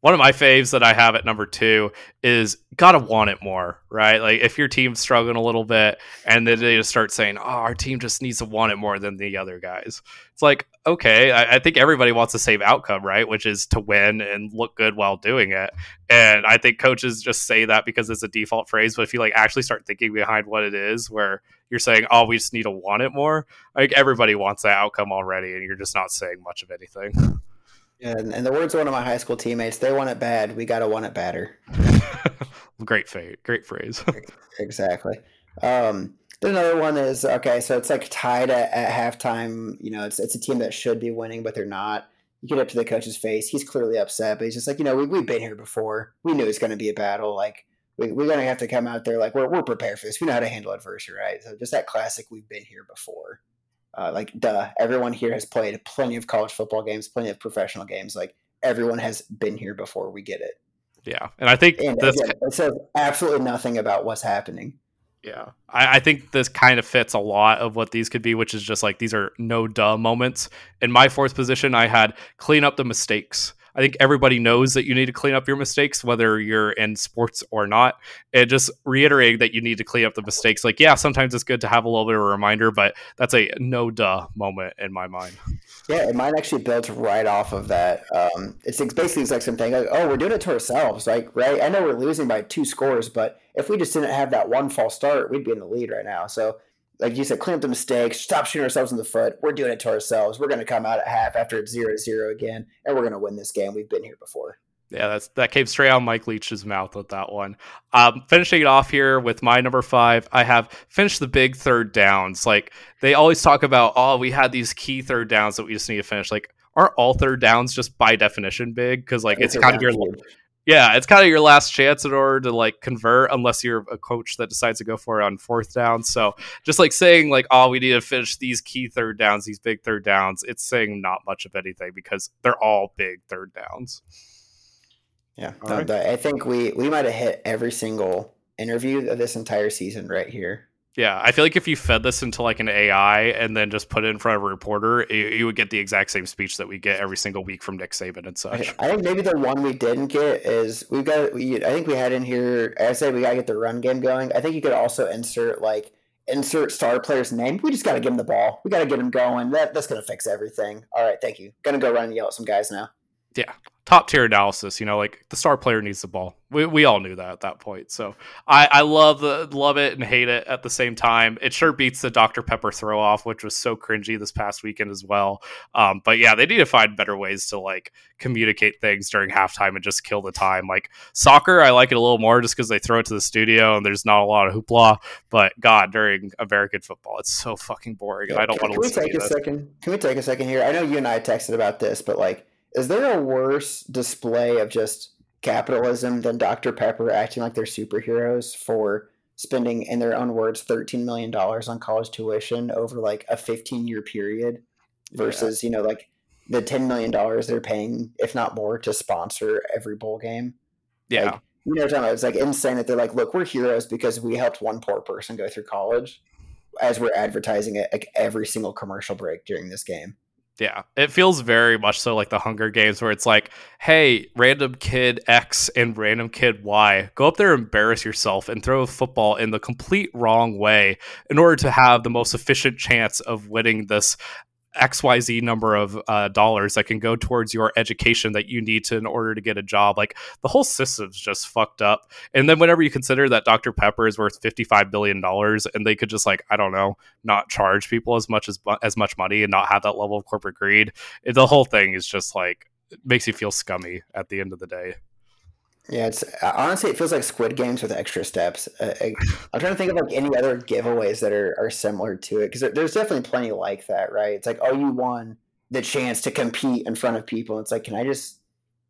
One of my faves that I have at number two is gotta want it more, right? Like if your team's struggling a little bit and then they just start saying, "Oh, our team just needs to want it more than the other guys," it's like, okay, I, I think everybody wants the same outcome, right? Which is to win and look good while doing it. And I think coaches just say that because it's a default phrase, but if you like actually start thinking behind what it is, where you're saying, "Oh, we just need to want it more," like everybody wants that outcome already, and you're just not saying much of anything. And, and the words of one of my high school teammates, they want it bad. We got to want it badder. great fate. Great phrase. exactly. Um, then another one is okay. So it's like tied at, at halftime. You know, it's it's a team that should be winning, but they're not. You get up to the coach's face. He's clearly upset, but he's just like, you know, we, we've been here before. We knew it's going to be a battle. Like, we, we're going to have to come out there like we're, we're prepared for this. We know how to handle adversity, right? So just that classic, we've been here before. Uh, like, duh, everyone here has played plenty of college football games, plenty of professional games. Like, everyone has been here before. We get it. Yeah, and I think and this again, it says absolutely nothing about what's happening. Yeah, I, I, think this kind of fits a lot of what these could be, which is just like these are no duh moments. In my fourth position, I had clean up the mistakes. I think everybody knows that you need to clean up your mistakes, whether you're in sports or not. And just reiterating that you need to clean up the mistakes. Like, yeah, sometimes it's good to have a little bit of a reminder, but that's a no duh moment in my mind. Yeah, and mine actually built right off of that. Um, it's basically the exact same thing. Like, oh, we're doing it to ourselves. Like, right? I know we're losing by two scores, but if we just didn't have that one false start, we'd be in the lead right now. So like you said, clean up the mistakes, stop shooting ourselves in the foot. We're doing it to ourselves. We're going to come out at half after it's zero zero again, and we're going to win this game. We've been here before. Yeah, that's that came straight out of Mike Leach's mouth with that one. Um, finishing it off here with my number five, I have finished the big third downs. Like they always talk about, oh, we had these key third downs that we just need to finish. Like, aren't all third downs just by definition big? Because like it's, it's kind of your yeah, it's kind of your last chance in order to like convert, unless you're a coach that decides to go for it on fourth down. So just like saying like, oh, we need to finish these key third downs, these big third downs. It's saying not much of anything because they're all big third downs. Yeah, right. I think we we might have hit every single interview of this entire season right here. Yeah, I feel like if you fed this into like an AI and then just put it in front of a reporter, you, you would get the exact same speech that we get every single week from Nick Saban and such. I think maybe the one we didn't get is we've got. We, I think we had in here. I said we got to get the run game going. I think you could also insert like insert star player's name. We just got to give him the ball. We got to get him going. That that's gonna fix everything. All right, thank you. Gonna go run and yell at some guys now. Yeah, top tier analysis. You know, like the star player needs the ball. We, we all knew that at that point. So I, I love the love it and hate it at the same time. It sure beats the Dr Pepper throw off, which was so cringy this past weekend as well. Um, but yeah, they need to find better ways to like communicate things during halftime and just kill the time. Like soccer, I like it a little more just because they throw it to the studio and there's not a lot of hoopla. But God, during American football, it's so fucking boring. Yeah, I don't want to. Can we take a second? Can we take a second here? I know you and I texted about this, but like is there a worse display of just capitalism than Dr. Pepper acting like they're superheroes for spending, in their own words, $13 million on college tuition over like a 15 year period versus, yeah. you know, like the $10 million they're paying, if not more, to sponsor every bowl game? Yeah. Like, you know, what I'm talking about? it's like insane that they're like, look, we're heroes because we helped one poor person go through college as we're advertising it like every single commercial break during this game. Yeah, it feels very much so like the Hunger Games, where it's like, hey, random kid X and random kid Y, go up there, embarrass yourself, and throw a football in the complete wrong way in order to have the most efficient chance of winning this xyz number of uh, dollars that can go towards your education that you need to in order to get a job. Like the whole system's just fucked up. And then whenever you consider that dr pepper is worth 55 billion dollars and they could just like i don't know not charge people as much as as much money and not have that level of corporate greed the whole thing is just like makes you feel scummy at the end of the day yeah, it's honestly it feels like Squid Games with extra steps. Uh, I, am trying to think of like any other giveaways that are, are similar to it because there, there's definitely plenty like that, right? It's like, oh, you won the chance to compete in front of people. It's like, can I just,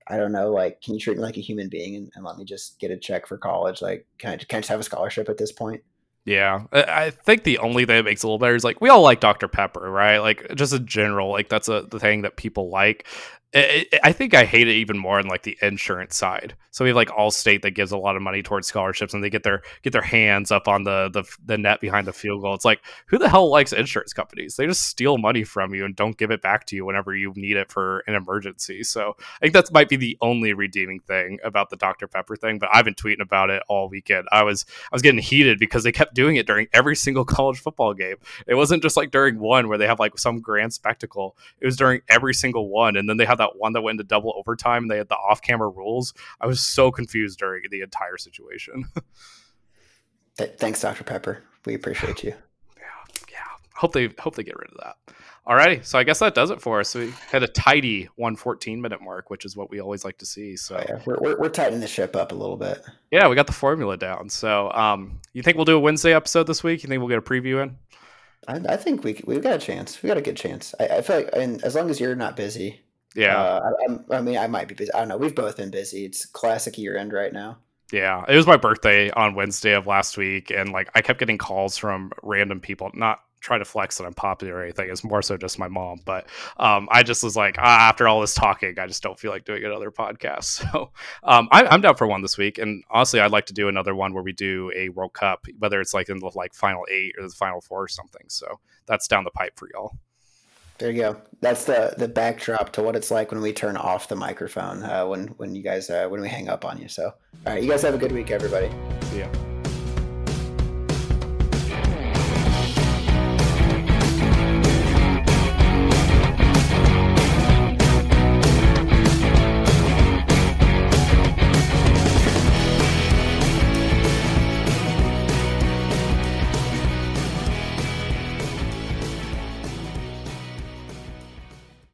I don't know, like, can you treat me like a human being and, and let me just get a check for college? Like, can I, can I just have a scholarship at this point? Yeah, I think the only thing that makes it a little better is like we all like Dr Pepper, right? Like just in general, like that's a the thing that people like. I think I hate it even more on like the insurance side. So we have like Allstate that gives a lot of money towards scholarships, and they get their get their hands up on the, the the net behind the field goal. It's like who the hell likes insurance companies? They just steal money from you and don't give it back to you whenever you need it for an emergency. So I think that might be the only redeeming thing about the Dr Pepper thing. But I've been tweeting about it all weekend. I was I was getting heated because they kept doing it during every single college football game. It wasn't just like during one where they have like some grand spectacle. It was during every single one, and then they had that one that went into double overtime. And they had the off camera rules. I was so confused during the entire situation. Thanks, Dr. Pepper. We appreciate you. Yeah, yeah. Hope they hope they get rid of that. Alrighty, so I guess that does it for us. We had a tidy 114 minute mark, which is what we always like to see. So oh, yeah. we're, we're, we're tightening the ship up a little bit. Yeah, we got the formula down. So, um, you think we'll do a Wednesday episode this week? You think we'll get a preview in? I, I think we we've got a chance. We got a good chance. I, I feel like, and as long as you're not busy, yeah. Uh, I, I, mean, I might be busy. I don't know. We've both been busy. It's classic year end right now. Yeah, it was my birthday on Wednesday of last week, and like I kept getting calls from random people, not try to flex that I'm popular or anything. It's more so just my mom. But um, I just was like, ah, after all this talking, I just don't feel like doing another podcast. So um, I, am down for one this week, and honestly, I'd like to do another one where we do a World Cup, whether it's like in the like final eight or the final four or something. So that's down the pipe for y'all. There you go. That's the the backdrop to what it's like when we turn off the microphone uh, when when you guys uh, when we hang up on you. So, all right, you guys have a good week, everybody. Yeah.